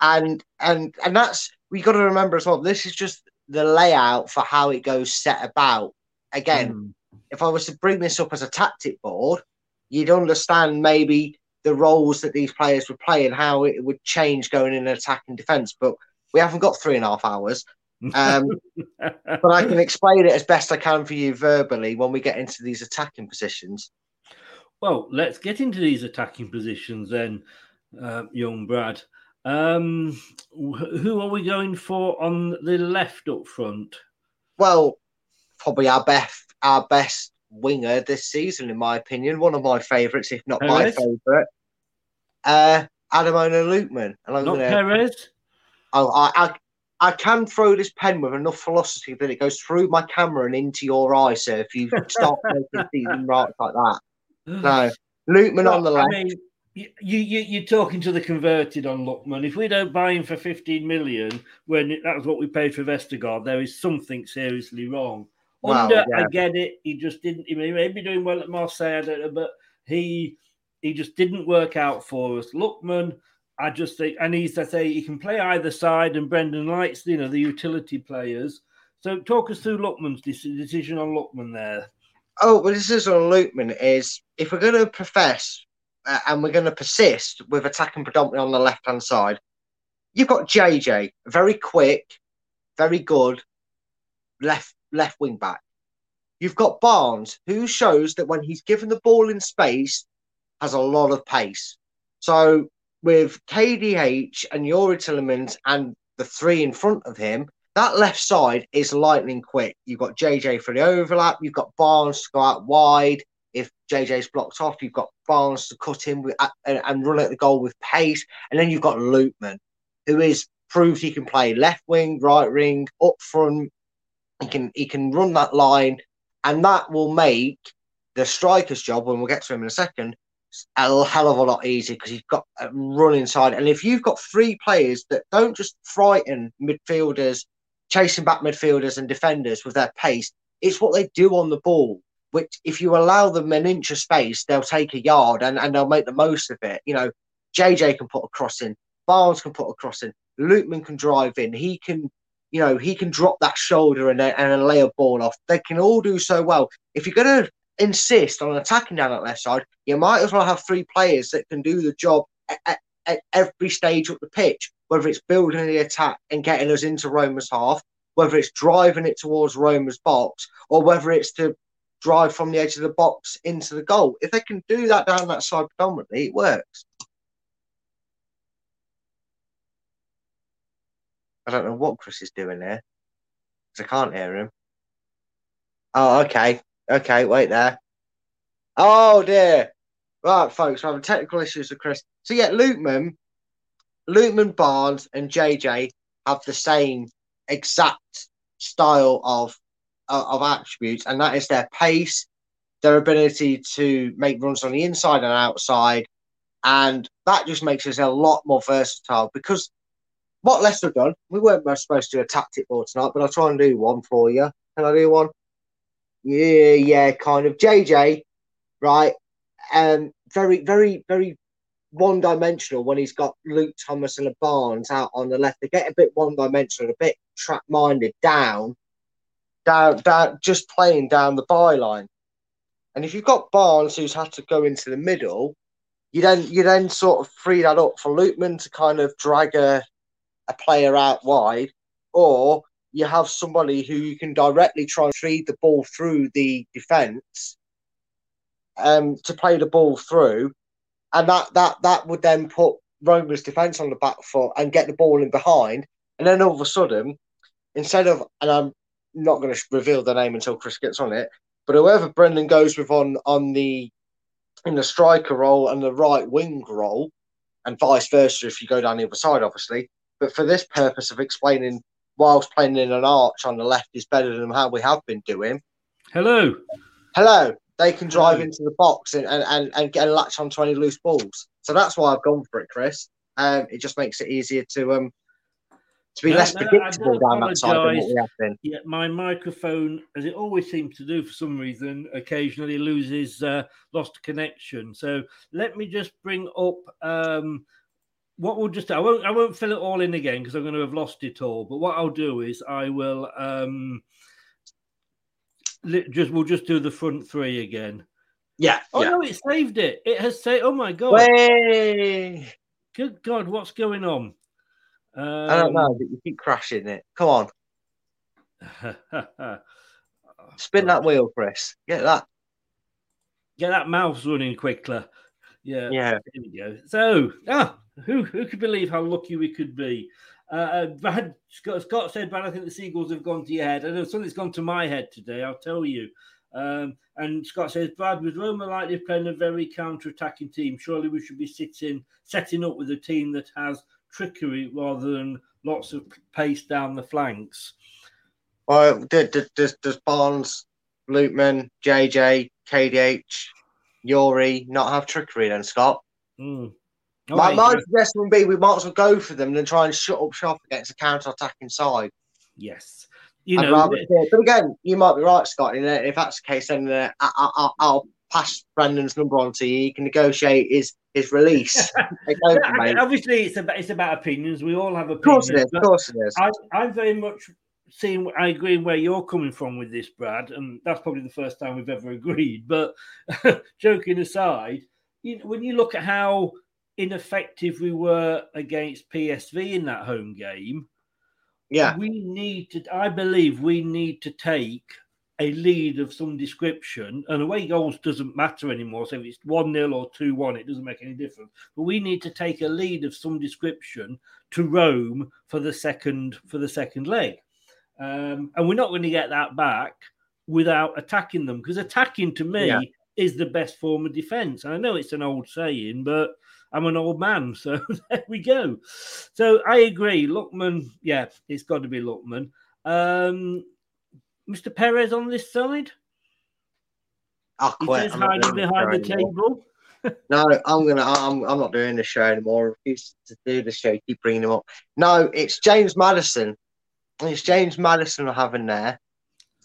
and and and that's we got to remember as well. This is just the layout for how it goes set about. Again, Hmm. if I was to bring this up as a tactic board, you'd understand maybe the roles that these players would play and how it would change going in attack and defence. But we haven't got three and a half hours. Um, but I can explain it as best I can for you verbally when we get into these attacking positions. Well, let's get into these attacking positions then, uh, young Brad. Um, who are we going for on the left up front? Well, probably our best our best winger this season, in my opinion. One of my favourites, if not my favourite. Uh Ademola Lookman. And I'm Not gonna, Perez? Oh, I, I I can throw this pen with enough philosophy that it goes through my camera and into your eye, sir, if you start making season right like that. No. Lookman on the Well, I mean, you, you, you're talking to the converted on Lookman. If we don't buy him for 15 million, when it- that was what we paid for Vestergaard, there is something seriously wrong. Well, Under, yeah. I get it. He just didn't. He may be doing well at Marseille, I don't know, but he he just didn't work out for us. Lookman, I just think, and he's I say he can play either side, and Brendan likes you know the utility players. So talk us through Lookman's decision on Lookman there. Oh, well, this is on Lookman is if we're going to profess uh, and we're going to persist with attacking predominantly on the left hand side, you've got JJ, very quick, very good left left wing back. You've got Barnes, who shows that when he's given the ball in space, has a lot of pace. So with KDH and Youri Tielemans and the three in front of him, that left side is lightning quick. You've got JJ for the overlap. You've got Barnes to go out wide. If JJ's blocked off, you've got Barnes to cut in with, and, and run at the goal with pace. And then you've got Lookman, who is proved he can play left wing, right wing, up front. He can he can run that line, and that will make the striker's job when we'll get to him in a second a hell of a lot easier because you've got a run inside. And if you've got three players that don't just frighten midfielders, chasing back midfielders and defenders with their pace, it's what they do on the ball. Which, if you allow them an inch of space, they'll take a yard and, and they'll make the most of it. You know, JJ can put a cross in, Barnes can put a cross in, can drive in, he can, you know, he can drop that shoulder and, and lay a ball off. They can all do so well. If you're going to insist on attacking down that left side, you might as well have three players that can do the job at, at, at every stage of the pitch, whether it's building the attack and getting us into Roma's half, whether it's driving it towards Roma's box, or whether it's to drive from the edge of the box into the goal. If they can do that down that side predominantly, it works. I don't know what Chris is doing there because I can't hear him. Oh, okay. Okay, wait there. Oh, dear. Right, folks, we're having technical issues with Chris. So, yeah, Lookman, Lookman, Barnes, and JJ have the same exact style of uh, of attributes, and that is their pace, their ability to make runs on the inside and outside, and that just makes us a lot more versatile because what Leicester have done, we weren't supposed to do a tactic ball tonight, but I'll try and do one for you. Can I do one? Yeah, yeah, kind of. JJ, right? Um, very, very, very one dimensional when he's got Luke Thomas and a Barnes out on the left. They get a bit one dimensional, a bit trap minded down, down, down, just playing down the byline. And if you've got Barnes who's had to go into the middle, you then you then sort of free that up for Lookman to kind of drag a a player out wide, or you have somebody who you can directly try and feed the ball through the defence um, to play the ball through, and that that that would then put Roma's defence on the back foot and get the ball in behind, and then all of a sudden, instead of and I'm not going to reveal the name until Chris gets on it, but whoever Brendan goes with on on the in the striker role and the right wing role, and vice versa if you go down the other side, obviously, but for this purpose of explaining whilst playing in an arch on the left is better than how we have been doing. Hello. Hello. They can drive Hello. into the box and, and, and, get a latch on 20 loose balls. So that's why I've gone for it, Chris. Um, it just makes it easier to um to be no, less no, predictable down that side than what we have been. Yeah, my microphone, as it always seems to do for some reason, occasionally loses uh, lost connection. So let me just bring up um, what we'll just I won't I won't fill it all in again because I'm going to have lost it all. But what I'll do is I will um just we'll just do the front three again. Yeah. Oh yeah. no, it saved it. It has saved. Oh my god. Way. Good God, what's going on? Um, I don't know, but you keep crashing it. Come on. Spin that wheel, Chris. Get that. Get that mouse running quicker. Yeah. Yeah. Here we go. So, ah, who who could believe how lucky we could be? Uh, Brad uh, Scott, Scott said, Brad, I think the Seagulls have gone to your head." I know something's gone to my head today. I'll tell you. Um, and Scott says, "Brad, with Roma likely playing a very counter-attacking team, surely we should be sitting setting up with a team that has trickery rather than lots of pace down the flanks." Well, does, does Barnes, Lookman, JJ, KDH, Youri not have trickery then, Scott? Mm. My, my suggestion would be we might as well go for them than try and shut up shop against a counter attacking side. Yes. You know, but again, you might be right, Scott. if that's the case, then uh, I, will pass Brendan's number on to you. You can negotiate his his release. Obviously, it's about it's about opinions. We all have opinions. Of course it is. Of course it is. I, I'm very much seeing. I agree where you're coming from with this, Brad, and that's probably the first time we've ever agreed. But joking aside, you know, when you look at how ineffective we were against PSV in that home game, yeah, we need to. I believe we need to take a lead of some description, and away goals doesn't matter anymore. So if it's one 0 or two one, it doesn't make any difference. But we need to take a lead of some description to Rome for the second for the second leg, um, and we're not going to get that back without attacking them because attacking to me yeah. is the best form of defense. I know it's an old saying, but I'm an old man, so there we go. So I agree. Lookman, yeah, it's got to be Lookman. Um, Mr. Perez on this side. I'll quit. He's hiding behind the table. no, I'm gonna. I'm. I'm not doing the show anymore. I refuse to do the show. Keep bringing him up. No, it's James Madison. It's James Madison we're having there,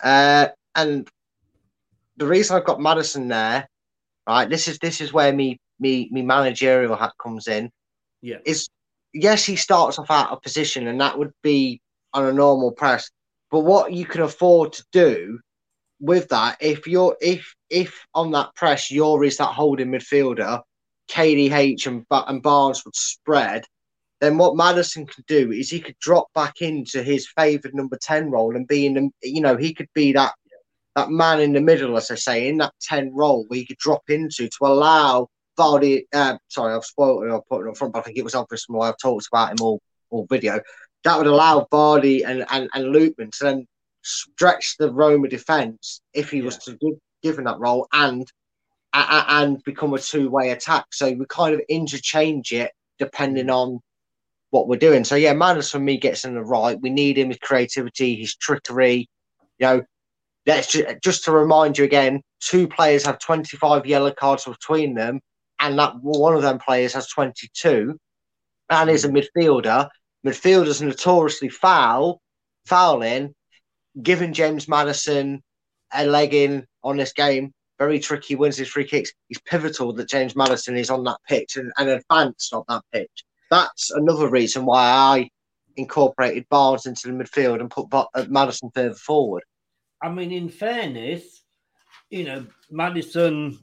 uh, and the reason I've got Madison there, right? This is this is where me me me managerial hat comes in. Yeah. Is yes, he starts off out of position, and that would be on a normal press. But what you can afford to do with that, if you're if if on that press you're is that holding midfielder, KDH and and Barnes would spread, then what Madison could do is he could drop back into his favoured number ten role and be in the you know he could be that that man in the middle, as I say, in that ten role where he could drop into to allow Vardy. Uh, sorry, I've spoiled it. I'll put it up front, but I think it was obvious from what I've talked about him all all video. That would allow Vardy and and and Lookman to then stretch the Roma defence if he was to give, given that role and and become a two way attack. So we kind of interchange it depending on what we're doing. So yeah, Madison for me gets in the right. We need him his creativity, his trickery. You know, let's just, just to remind you again, two players have 25 yellow cards between them, and that one of them players has 22 and is a hmm. midfielder. Midfielders notoriously foul, fouling, giving James Madison a leg in on this game. Very tricky, wins his free kicks. He's pivotal that James Madison is on that pitch and, and advanced on that pitch. That's another reason why I incorporated Barnes into the midfield and put Madison further forward. I mean, in fairness, you know, Madison,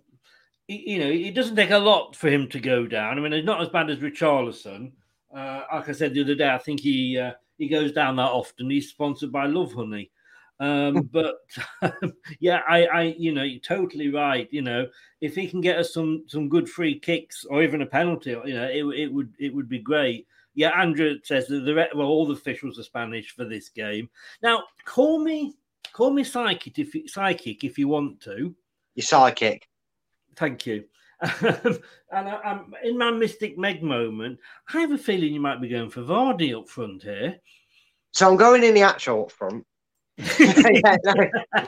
you know, it doesn't take a lot for him to go down. I mean, it's not as bad as Richarlison. Uh, like I said the other day, I think he uh, he goes down that often. He's sponsored by Lovehoney. Um, but yeah, I, I, you know, you're totally right. You know, if he can get us some some good free kicks or even a penalty, you know, it, it would it would be great. Yeah, Andrew says that the well, all the officials are Spanish for this game. Now, call me call me psychic if you, psychic if you want to. You're psychic. Thank you. and I, am in my Mystic Meg moment. I have a feeling you might be going for Vardy up front here. So I'm going in the actual up front. Yeah, no,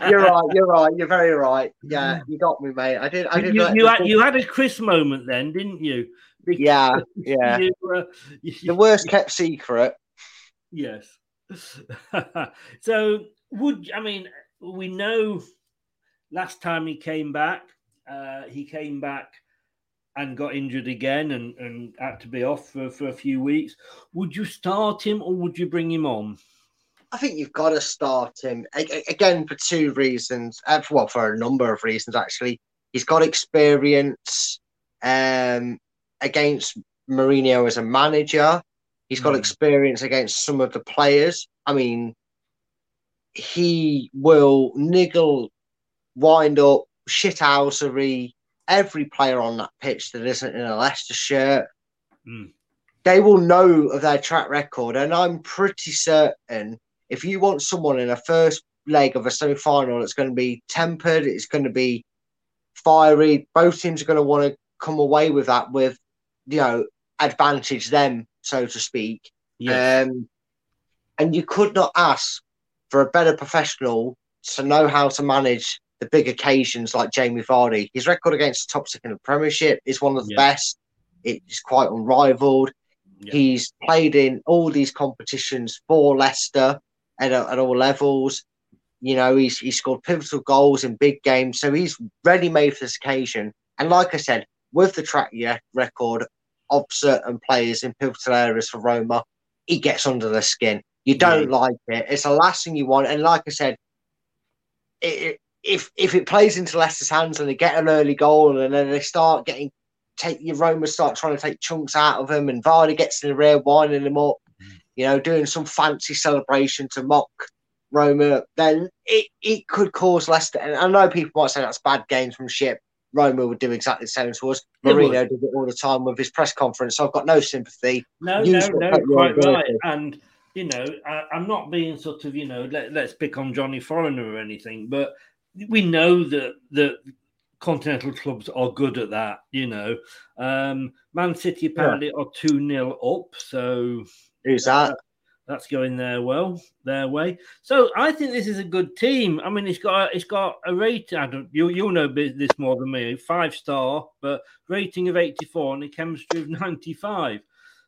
you're right. You're right. You're very right. Yeah, you got me, mate. I did. I did. You, you, had, you had a Chris moment then, didn't you? Because yeah, yeah. You, uh, the worst kept secret. Yes. so would I mean we know last time he came back, uh, he came back and got injured again and, and had to be off for, for a few weeks. Would you start him or would you bring him on? I think you've got to start him again for two reasons. Uh, well, for a number of reasons actually. He's got experience um, against Mourinho as a manager. He's got mm. experience against some of the players. I mean, he will niggle, wind up, shit shithousery every player on that pitch that isn't in a Leicester shirt. Mm. They will know of their track record, and I'm pretty certain if you want someone in a first leg of a semi final that's going to be tempered, it's going to be fiery, both teams are going to want to come away with that with, you know, advantage them, so to speak. Yes. Um, and you could not ask for a better professional to know how to manage the big occasions like Jamie Vardy. His record against the top six in the Premiership is one of the yeah. best. It's quite unrivaled. Yeah. He's played in all these competitions for Leicester at, at all levels. You know, he's, he scored pivotal goals in big games. So he's ready made for this occasion. And like I said, with the track record of certain players in pivotal areas for Roma, he gets under the skin. You don't yeah. like it. It's the last thing you want. And like I said, it, if if it plays into Leicester's hands and they get an early goal and then they start getting take your Roma start trying to take chunks out of them and Vardy gets in the rear winding them up, you know, doing some fancy celebration to mock Roma, then it, it could cause Leicester. And I know people might say that's bad gamesmanship. Roma would do exactly the same to us. Mourinho did it all the time with his press conference. So I've got no sympathy. No, no, no, quite right. And you know, I, am not being sort of, you know, let, us pick on Johnny Foreigner or anything, but we know that that continental clubs are good at that. You know, um, Man City apparently yeah. are two 0 up. So who's that? That's going their well, their way. So I think this is a good team. I mean, it's got it's got a rating. I don't, you you know this more than me. Five star, but rating of eighty four and a chemistry of ninety five.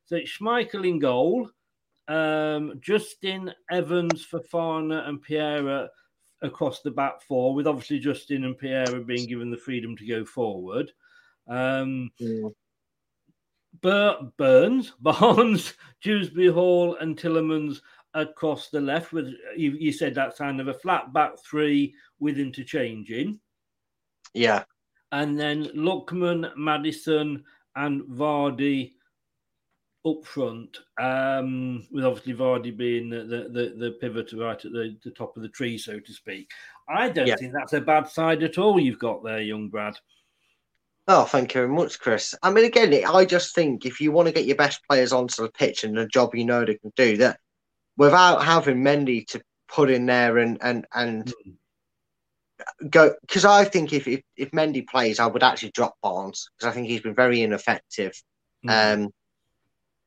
So it's Schmeichel in goal, um, Justin Evans, Fofana, and Pierre across the back four, with obviously Justin and Pierre being given the freedom to go forward. Um, yeah. Bur- Burns, Barnes, Dewsbury Hall, and Tielemans across the left. With you, you said that kind of a flat back three with interchanging. Yeah. And then Lookman, Madison, and Vardy up front, um, with obviously Vardy being the, the, the, the pivot right at the, the top of the tree, so to speak. I don't Yeah. think that's a bad side at all you've got there, young Brad. Oh, thank you very much, Chris. I mean, again, I just think if you want to get your best players onto the pitch and the job you know they can do, that without having Mendy to put in there and and and go, because I think if, if if Mendy plays, I would actually drop Barnes because I think he's been very ineffective. Um,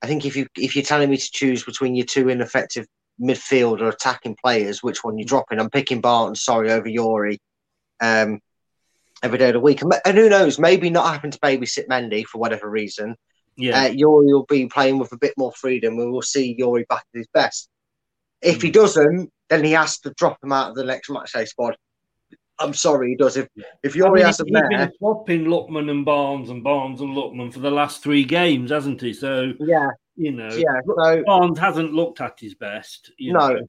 I think if you if you're telling me to choose between your two ineffective midfield or attacking players, which one you're dropping, I'm picking Barnes. Sorry, over Youri. Um, every day of the week. And, and who knows, maybe not having to babysit Mendy for whatever reason. Yeah. Uh, Youri will be playing with a bit more freedom and we'll see Youri back at his best. If he doesn't, then he has to drop him out of the next matchday squad. I'm sorry, he does. If if Youri I mean, has him he's been swapping Lookman and Barnes and Barnes and Lookman for the last three games, hasn't he? So yeah, you know, yeah. So Barnes hasn't looked at his best. You no, know.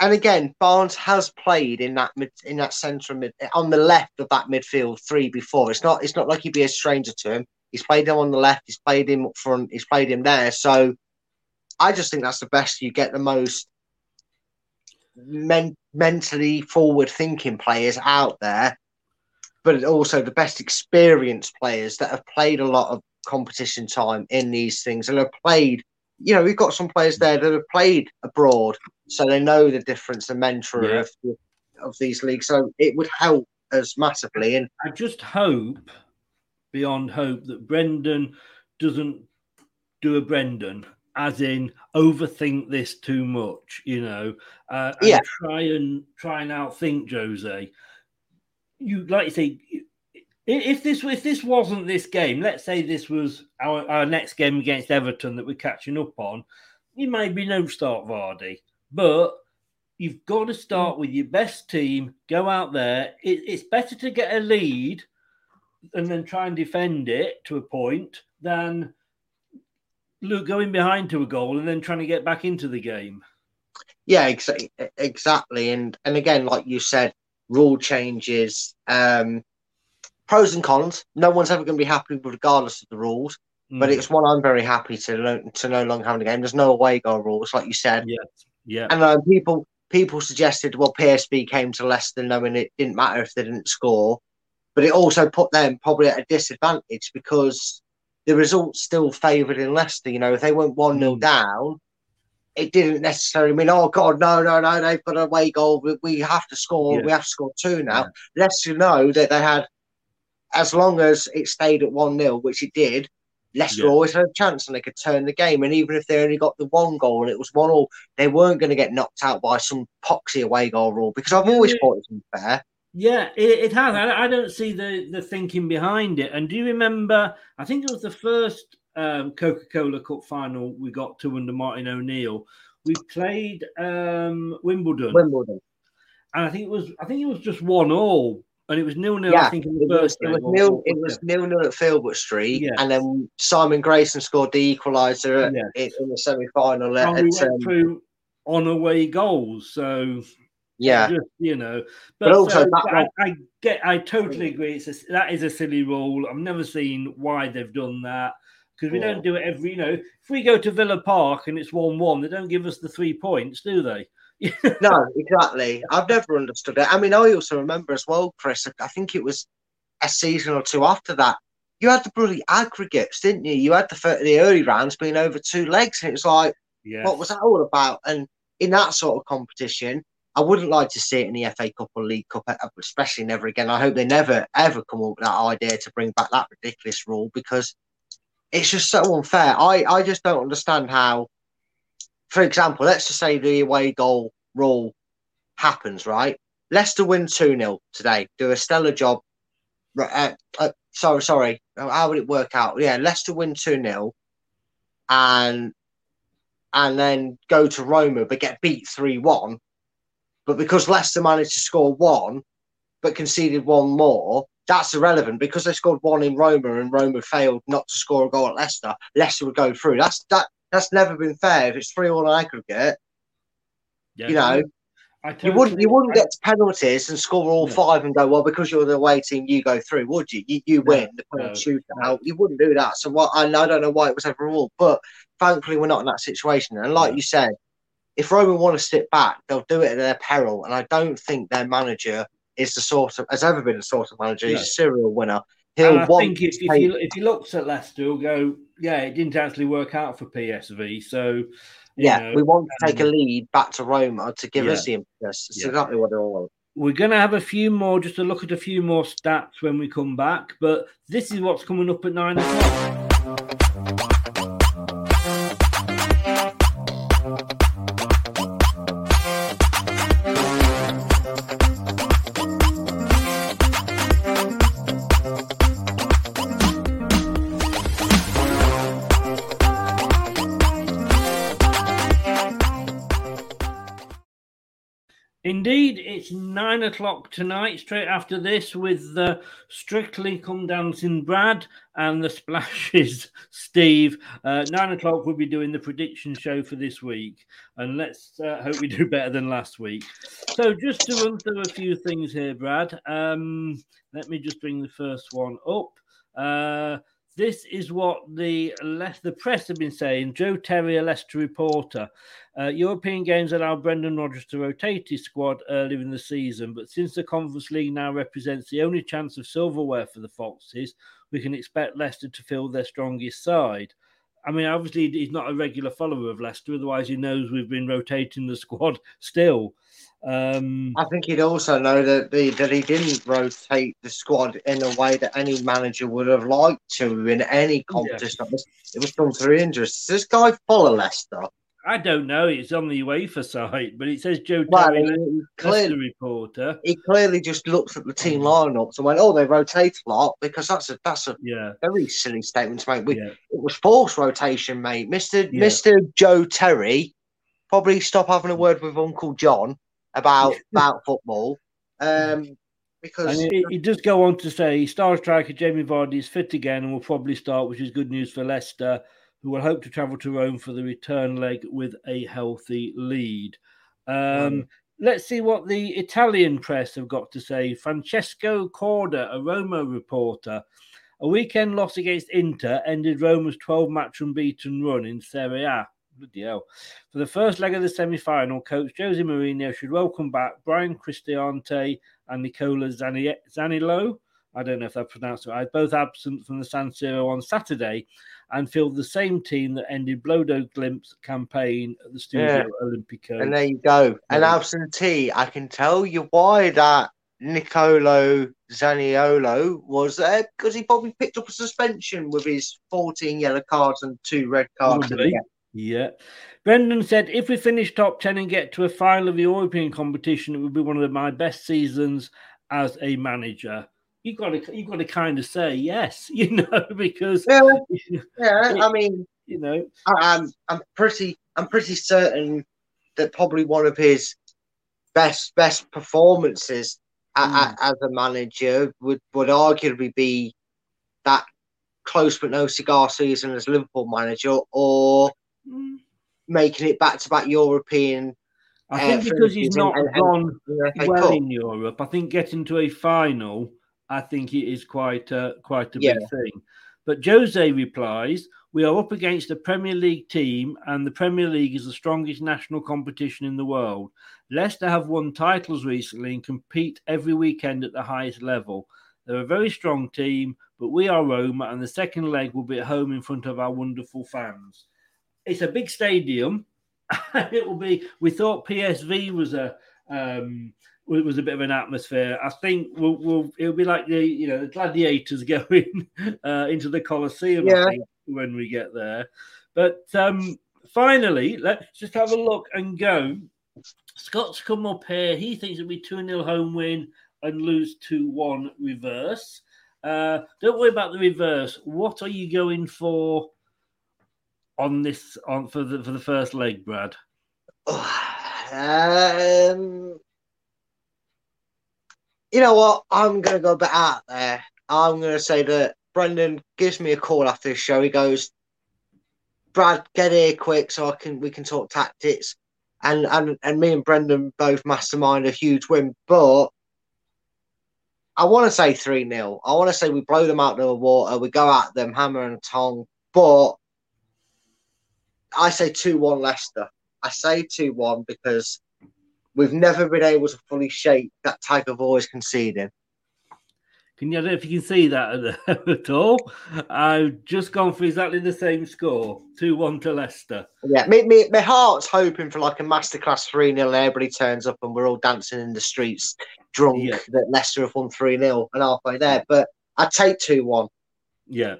and again, Barnes has played in that mid, in that centre mid on the left of that midfield three before. It's not it's not like he'd be a stranger to him. He's played him on the left. He's played him up front. He's played him there. So I just think that's the best. You get the most men- mentally forward thinking players out there, but also the best experienced players that have played a lot of competition time in these things and have played. You know, we've got some players there that have played abroad, so they know the difference, the mentor Yeah. of of these leagues. So it would help us massively. And I just hope, beyond hope, that Brendan doesn't do a Brendan, as in overthink this too much, you know, uh, and Yeah. try and try and outthink Jose. You like you say, if this if this wasn't this game, let's say this was our, our next game against Everton that we're catching up on, you maybe no start Vardy, but you've got to start with your best team. Go out there. It, it's better to get a lead and then try and defend it to a point than look going behind to a goal and then trying to get back into the game. Yeah, exa- exactly. And and again, like you said, rule changes, um, pros and cons. No one's ever going to be happy regardless of the rules. But Mm. it's one I'm very happy to no, to no longer have in the game. There's no away goal rules, like you said. Yeah, yeah. And uh, people people suggested, well, PSV came to Leicester knowing it didn't matter if they didn't score, but it also put them probably at a disadvantage because the results still favoured in Leicester. You know, if they went one Mm. 0 down, it didn't necessarily mean, oh God, no, no, no, they've got an away goal. We, we have to score. Yeah. We have to score two now. Leicester know that they had, as long as it stayed at one 0 which it did. Leicester Yeah. always had a chance and they could turn the game. And even if they only got the one goal and it was one all, they weren't going to get knocked out by some poxy away goal rule because I've always Yeah. thought it's unfair. Yeah, it, it has. I, I don't see the, the thinking behind it. And do you remember? I think it was the first um, Coca Cola Cup final we got to under Martin O'Neill. We played um, Wimbledon, Wimbledon. and I think it was I think it was just one all, and it was nil nil. yeah, I think in it the was, first it game was or- nil. It was nil nil at Filbert Street, Yes. and then Simon Grayson scored the equaliser Yes. in, in the semi final. and we went um, through on away goals. So yeah, just, you know, But but, also so, that I, I get, I totally agree. It's a, that is a silly rule. I've never seen why they've done that because we Yeah. don't do it every. You know, if we go to Villa Park and it's one-one, they don't give us the three points, do they? No, exactly. I've never understood it. I mean, I also remember as well, Chris. I think it was a season or two after that. You had the bloody aggregates, didn't you? You had the the early rounds being over two legs, and it was like, Yeah. what was that all about? And in that sort of competition, I wouldn't like to see it in the FA Cup or League Cup, especially never again. I hope they never ever come up with that idea to bring back that ridiculous rule because it's just so unfair. I, I just don't understand how for example, let's just say the away goal rule happens, right? Leicester win 2 0 today, do a stellar job. Uh, uh, sorry, sorry. How would it work out? Yeah, Leicester win 2 0 and and then go to Roma but get beat 3 1. But because Leicester managed to score one but conceded one more, that's irrelevant because they scored one in Roma and Roma failed not to score a goal at Leicester. Leicester would go through. That's that. That's never been fair. If it's three all aggregate, Yeah, you know, you wouldn't you wouldn't get to penalties and score all five and go well because you're the away team. You go through, would you? You, you win the penalty shootout. You wouldn't do that. So what? I, I don't know why it was ever ruled, but thankfully we're not in that situation. And like you said, if Roma want to sit back, they'll do it at their peril. And I don't think their manager is the sort of has ever been the sort of manager. He's a serial winner. He'll I think if, if, he, if he looks at Leicester, he'll go, yeah, it didn't actually work out for PSV. So, you yeah, know, we want to take a um, lead back to Roma to give us the impetus. It's Yeah. exactly what they all. We're going to have a few more, just to look at a few more stats when we come back. But this is what's coming up at nine o'clock. Indeed, it's nine o'clock tonight, straight after this, with the Strictly Come Dancing Brad and the Splashes Steve. Uh, nine o'clock, we'll be doing the prediction show for this week, and let's uh, hope we do better than last week. So, just to run through a few things here, Brad, um, let me just bring the first one up. Uh, this is what the the press have been saying. Joe Terry, a Leicester reporter. Uh, European games allowed Brendan Rodgers to rotate his squad earlier in the season, but since the Conference League now represents the only chance of silverware for the Foxes, we can expect Leicester to fill their strongest side. I mean, obviously, he's not a regular follower of Leicester, otherwise, he knows we've been rotating the squad still. Um, I think he'd also know that the, that he didn't rotate the squad in a way that any manager would have liked to in any competition. It was- It was done through injuries. Does this guy follow Leicester? I don't know. It's on the UEFA site, but it says Joe Well, Terry, he- he clearly- reporter. He clearly just looked at the team lineups and went, "Oh, they rotate a lot," because that's a that's a Yeah. very silly statement to make. We, It was forced rotation, mate. Mister Yeah. Mister Joe Terry probably stop having a word with Uncle John about about football, um, because And it, it does go on to say star striker Jamie Vardy is fit again and will probably start, which is good news for Leicester, who will hope to travel to Rome for the return leg with a healthy lead. Um, Let's see what the Italian press have got to say. Francesco Corda, a Roma reporter. A weekend loss against Inter ended Roma's 12 match unbeaten run in Serie A. Bloody hell. For the first leg of the semi final, coach Jose Mourinho should welcome back Bryan Cristante and Nicola Zani- Zanillo. I don't know if I pronounced it right. Both absent from the San Siro on Saturday and filled the same team that ended Bodø/Glimt's campaign at the Studio Yeah. Olimpico. And there you go. An Yeah. absentee. I can tell you why that Nicolo Zaniolo was there because he probably picked up a suspension with his 14 yellow cards and two red cards. Yeah. Yeah. Brendan said, if we finish top 10 and get to a final of the European competition, it would be one of my best seasons as a manager. You've got to, you've got to kind of say yes, you know, because yeah, yeah. I mean, you know, I'm I'm pretty I'm pretty certain that probably one of his best best performances a- a- as a manager would would arguably be that close but no cigar season as Liverpool manager, or making it back to back European. I uh, think because he's not and- gone and well in Europe, I think getting to a final, I think it is quite a, quite a Yeah. big thing. But Jose replies, "We are up against a Premier League team, and the Premier League is the strongest national competition in the world. Leicester have won titles recently and compete every weekend at the highest level. They're a very strong team, but we are Roma, and the second leg will be at home in front of our wonderful fans. It's a big stadium. it will be. We thought PSV was a um, it was a bit of an atmosphere. I think we'll, we'll it'll be like the you know the gladiators going uh, into the Colosseum. Yeah. Think when we get there, but um, finally, let's just have a look and go. Scott's come up here. He thinks it'll be 2 0 home win and lose 2 1 reverse. Uh, don't worry about the reverse. What are you going for on this on for the for the first leg, Brad? Um, you know what? I'm going to go a bit out there. I'm going to say that Brendan gives me a call after the show. He goes, "Brad, get here quick so I can we can talk tactics." And and and me and Brendan both mastermind a huge win, but I want to say 3 0. I want to say we blow them out of the water. We go at them hammer and tong. But I say 2 1 Leicester. I say 2 1 because we've never been able to fully shape that type of always conceding. Can you, I don't know if you can see that at, at all. I've just gone for exactly the same score 2 1 to Leicester. Yeah, me, me, my heart's hoping for like a masterclass 3 0 and everybody turns up and we're all dancing in the streets drunk Yeah. that Leicester have won 3 0 and halfway there. But I'd take 2 1. Yeah.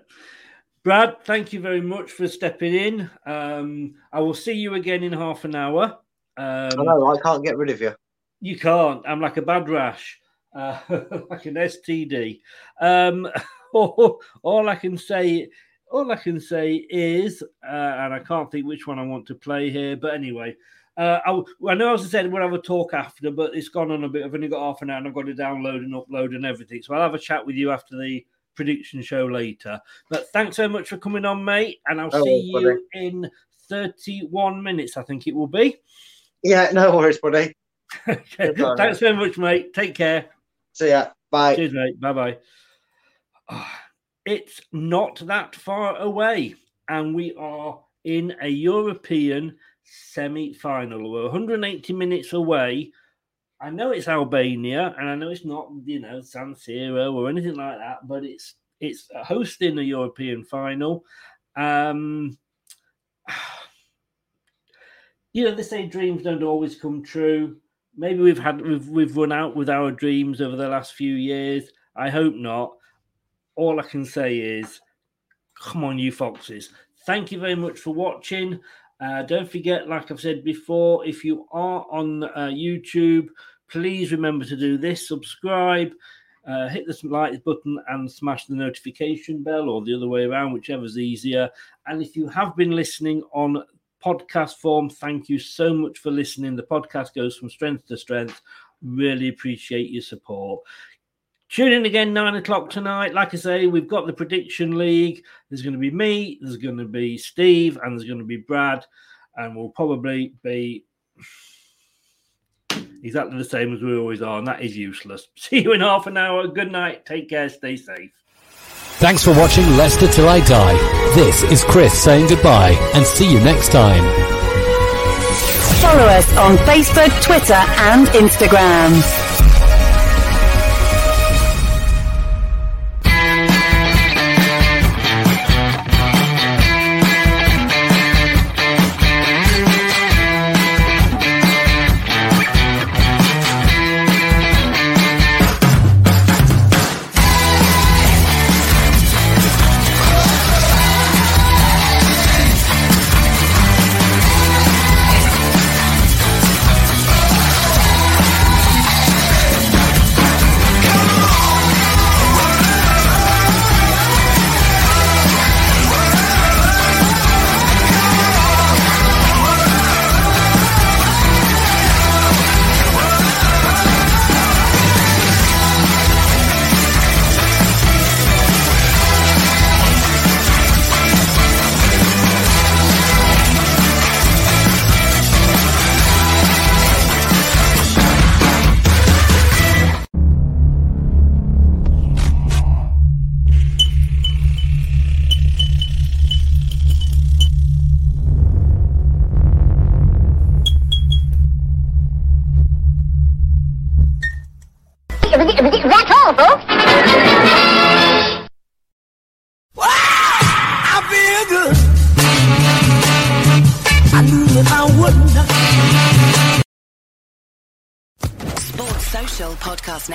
Brad, thank you very much for stepping in. Um, I will see you again in half an hour. Um, I know, I can't get rid of you. You can't. I'm like a bad rash, uh, like an STD. Um, all, all I can say, all I can say is, uh, and I can't think which one I want to play here. But anyway, uh, I, I know as I said we'll have a talk after, but it's gone on a bit. I've only got half an hour, and I've got to download and upload and everything. So I'll have a chat with you after the prediction show later. But thanks so much for coming on, mate, and I'll No see worries, you in 31 minutes. I think it will be. Yeah, no worries, buddy. Okay. Goodbye, Thanks very much, mate. Take care. See ya. Bye. Cheers, mate. Bye bye. It's not that far away, and we are in a European semi final. We're 180 minutes away. I know it's Albania, and I know it's not, you know, San Siro or anything like that, but it's it's hosting a European final. Um, you know, they say dreams don't always come true. Maybe we've had we've we've run out with our dreams over the last few years. I hope not. All I can say is, come on, you foxes! Thank you very much for watching. Uh, don't forget, like I've said before, if you are on uh, YouTube, please remember to do this: subscribe, uh, hit the like button, and smash the notification bell, or the other way around, whichever's easier. And if you have been listening on podcast form. Thank you so much for listening. The podcast goes from strength to strength. Really appreciate your support. Tune in again nine o'clock tonight. Like I say, we've got the prediction league. There's going to be me, there's going to be Steve, and there's going to be Brad, and we'll probably be exactly the same as we always are, and that is useless. See you in half an hour. Good night. Take care. Stay safe. Thanks for watching Leicester Till I Die. This is Chris saying goodbye and see you next time. Follow us on Facebook, Twitter, and Instagram.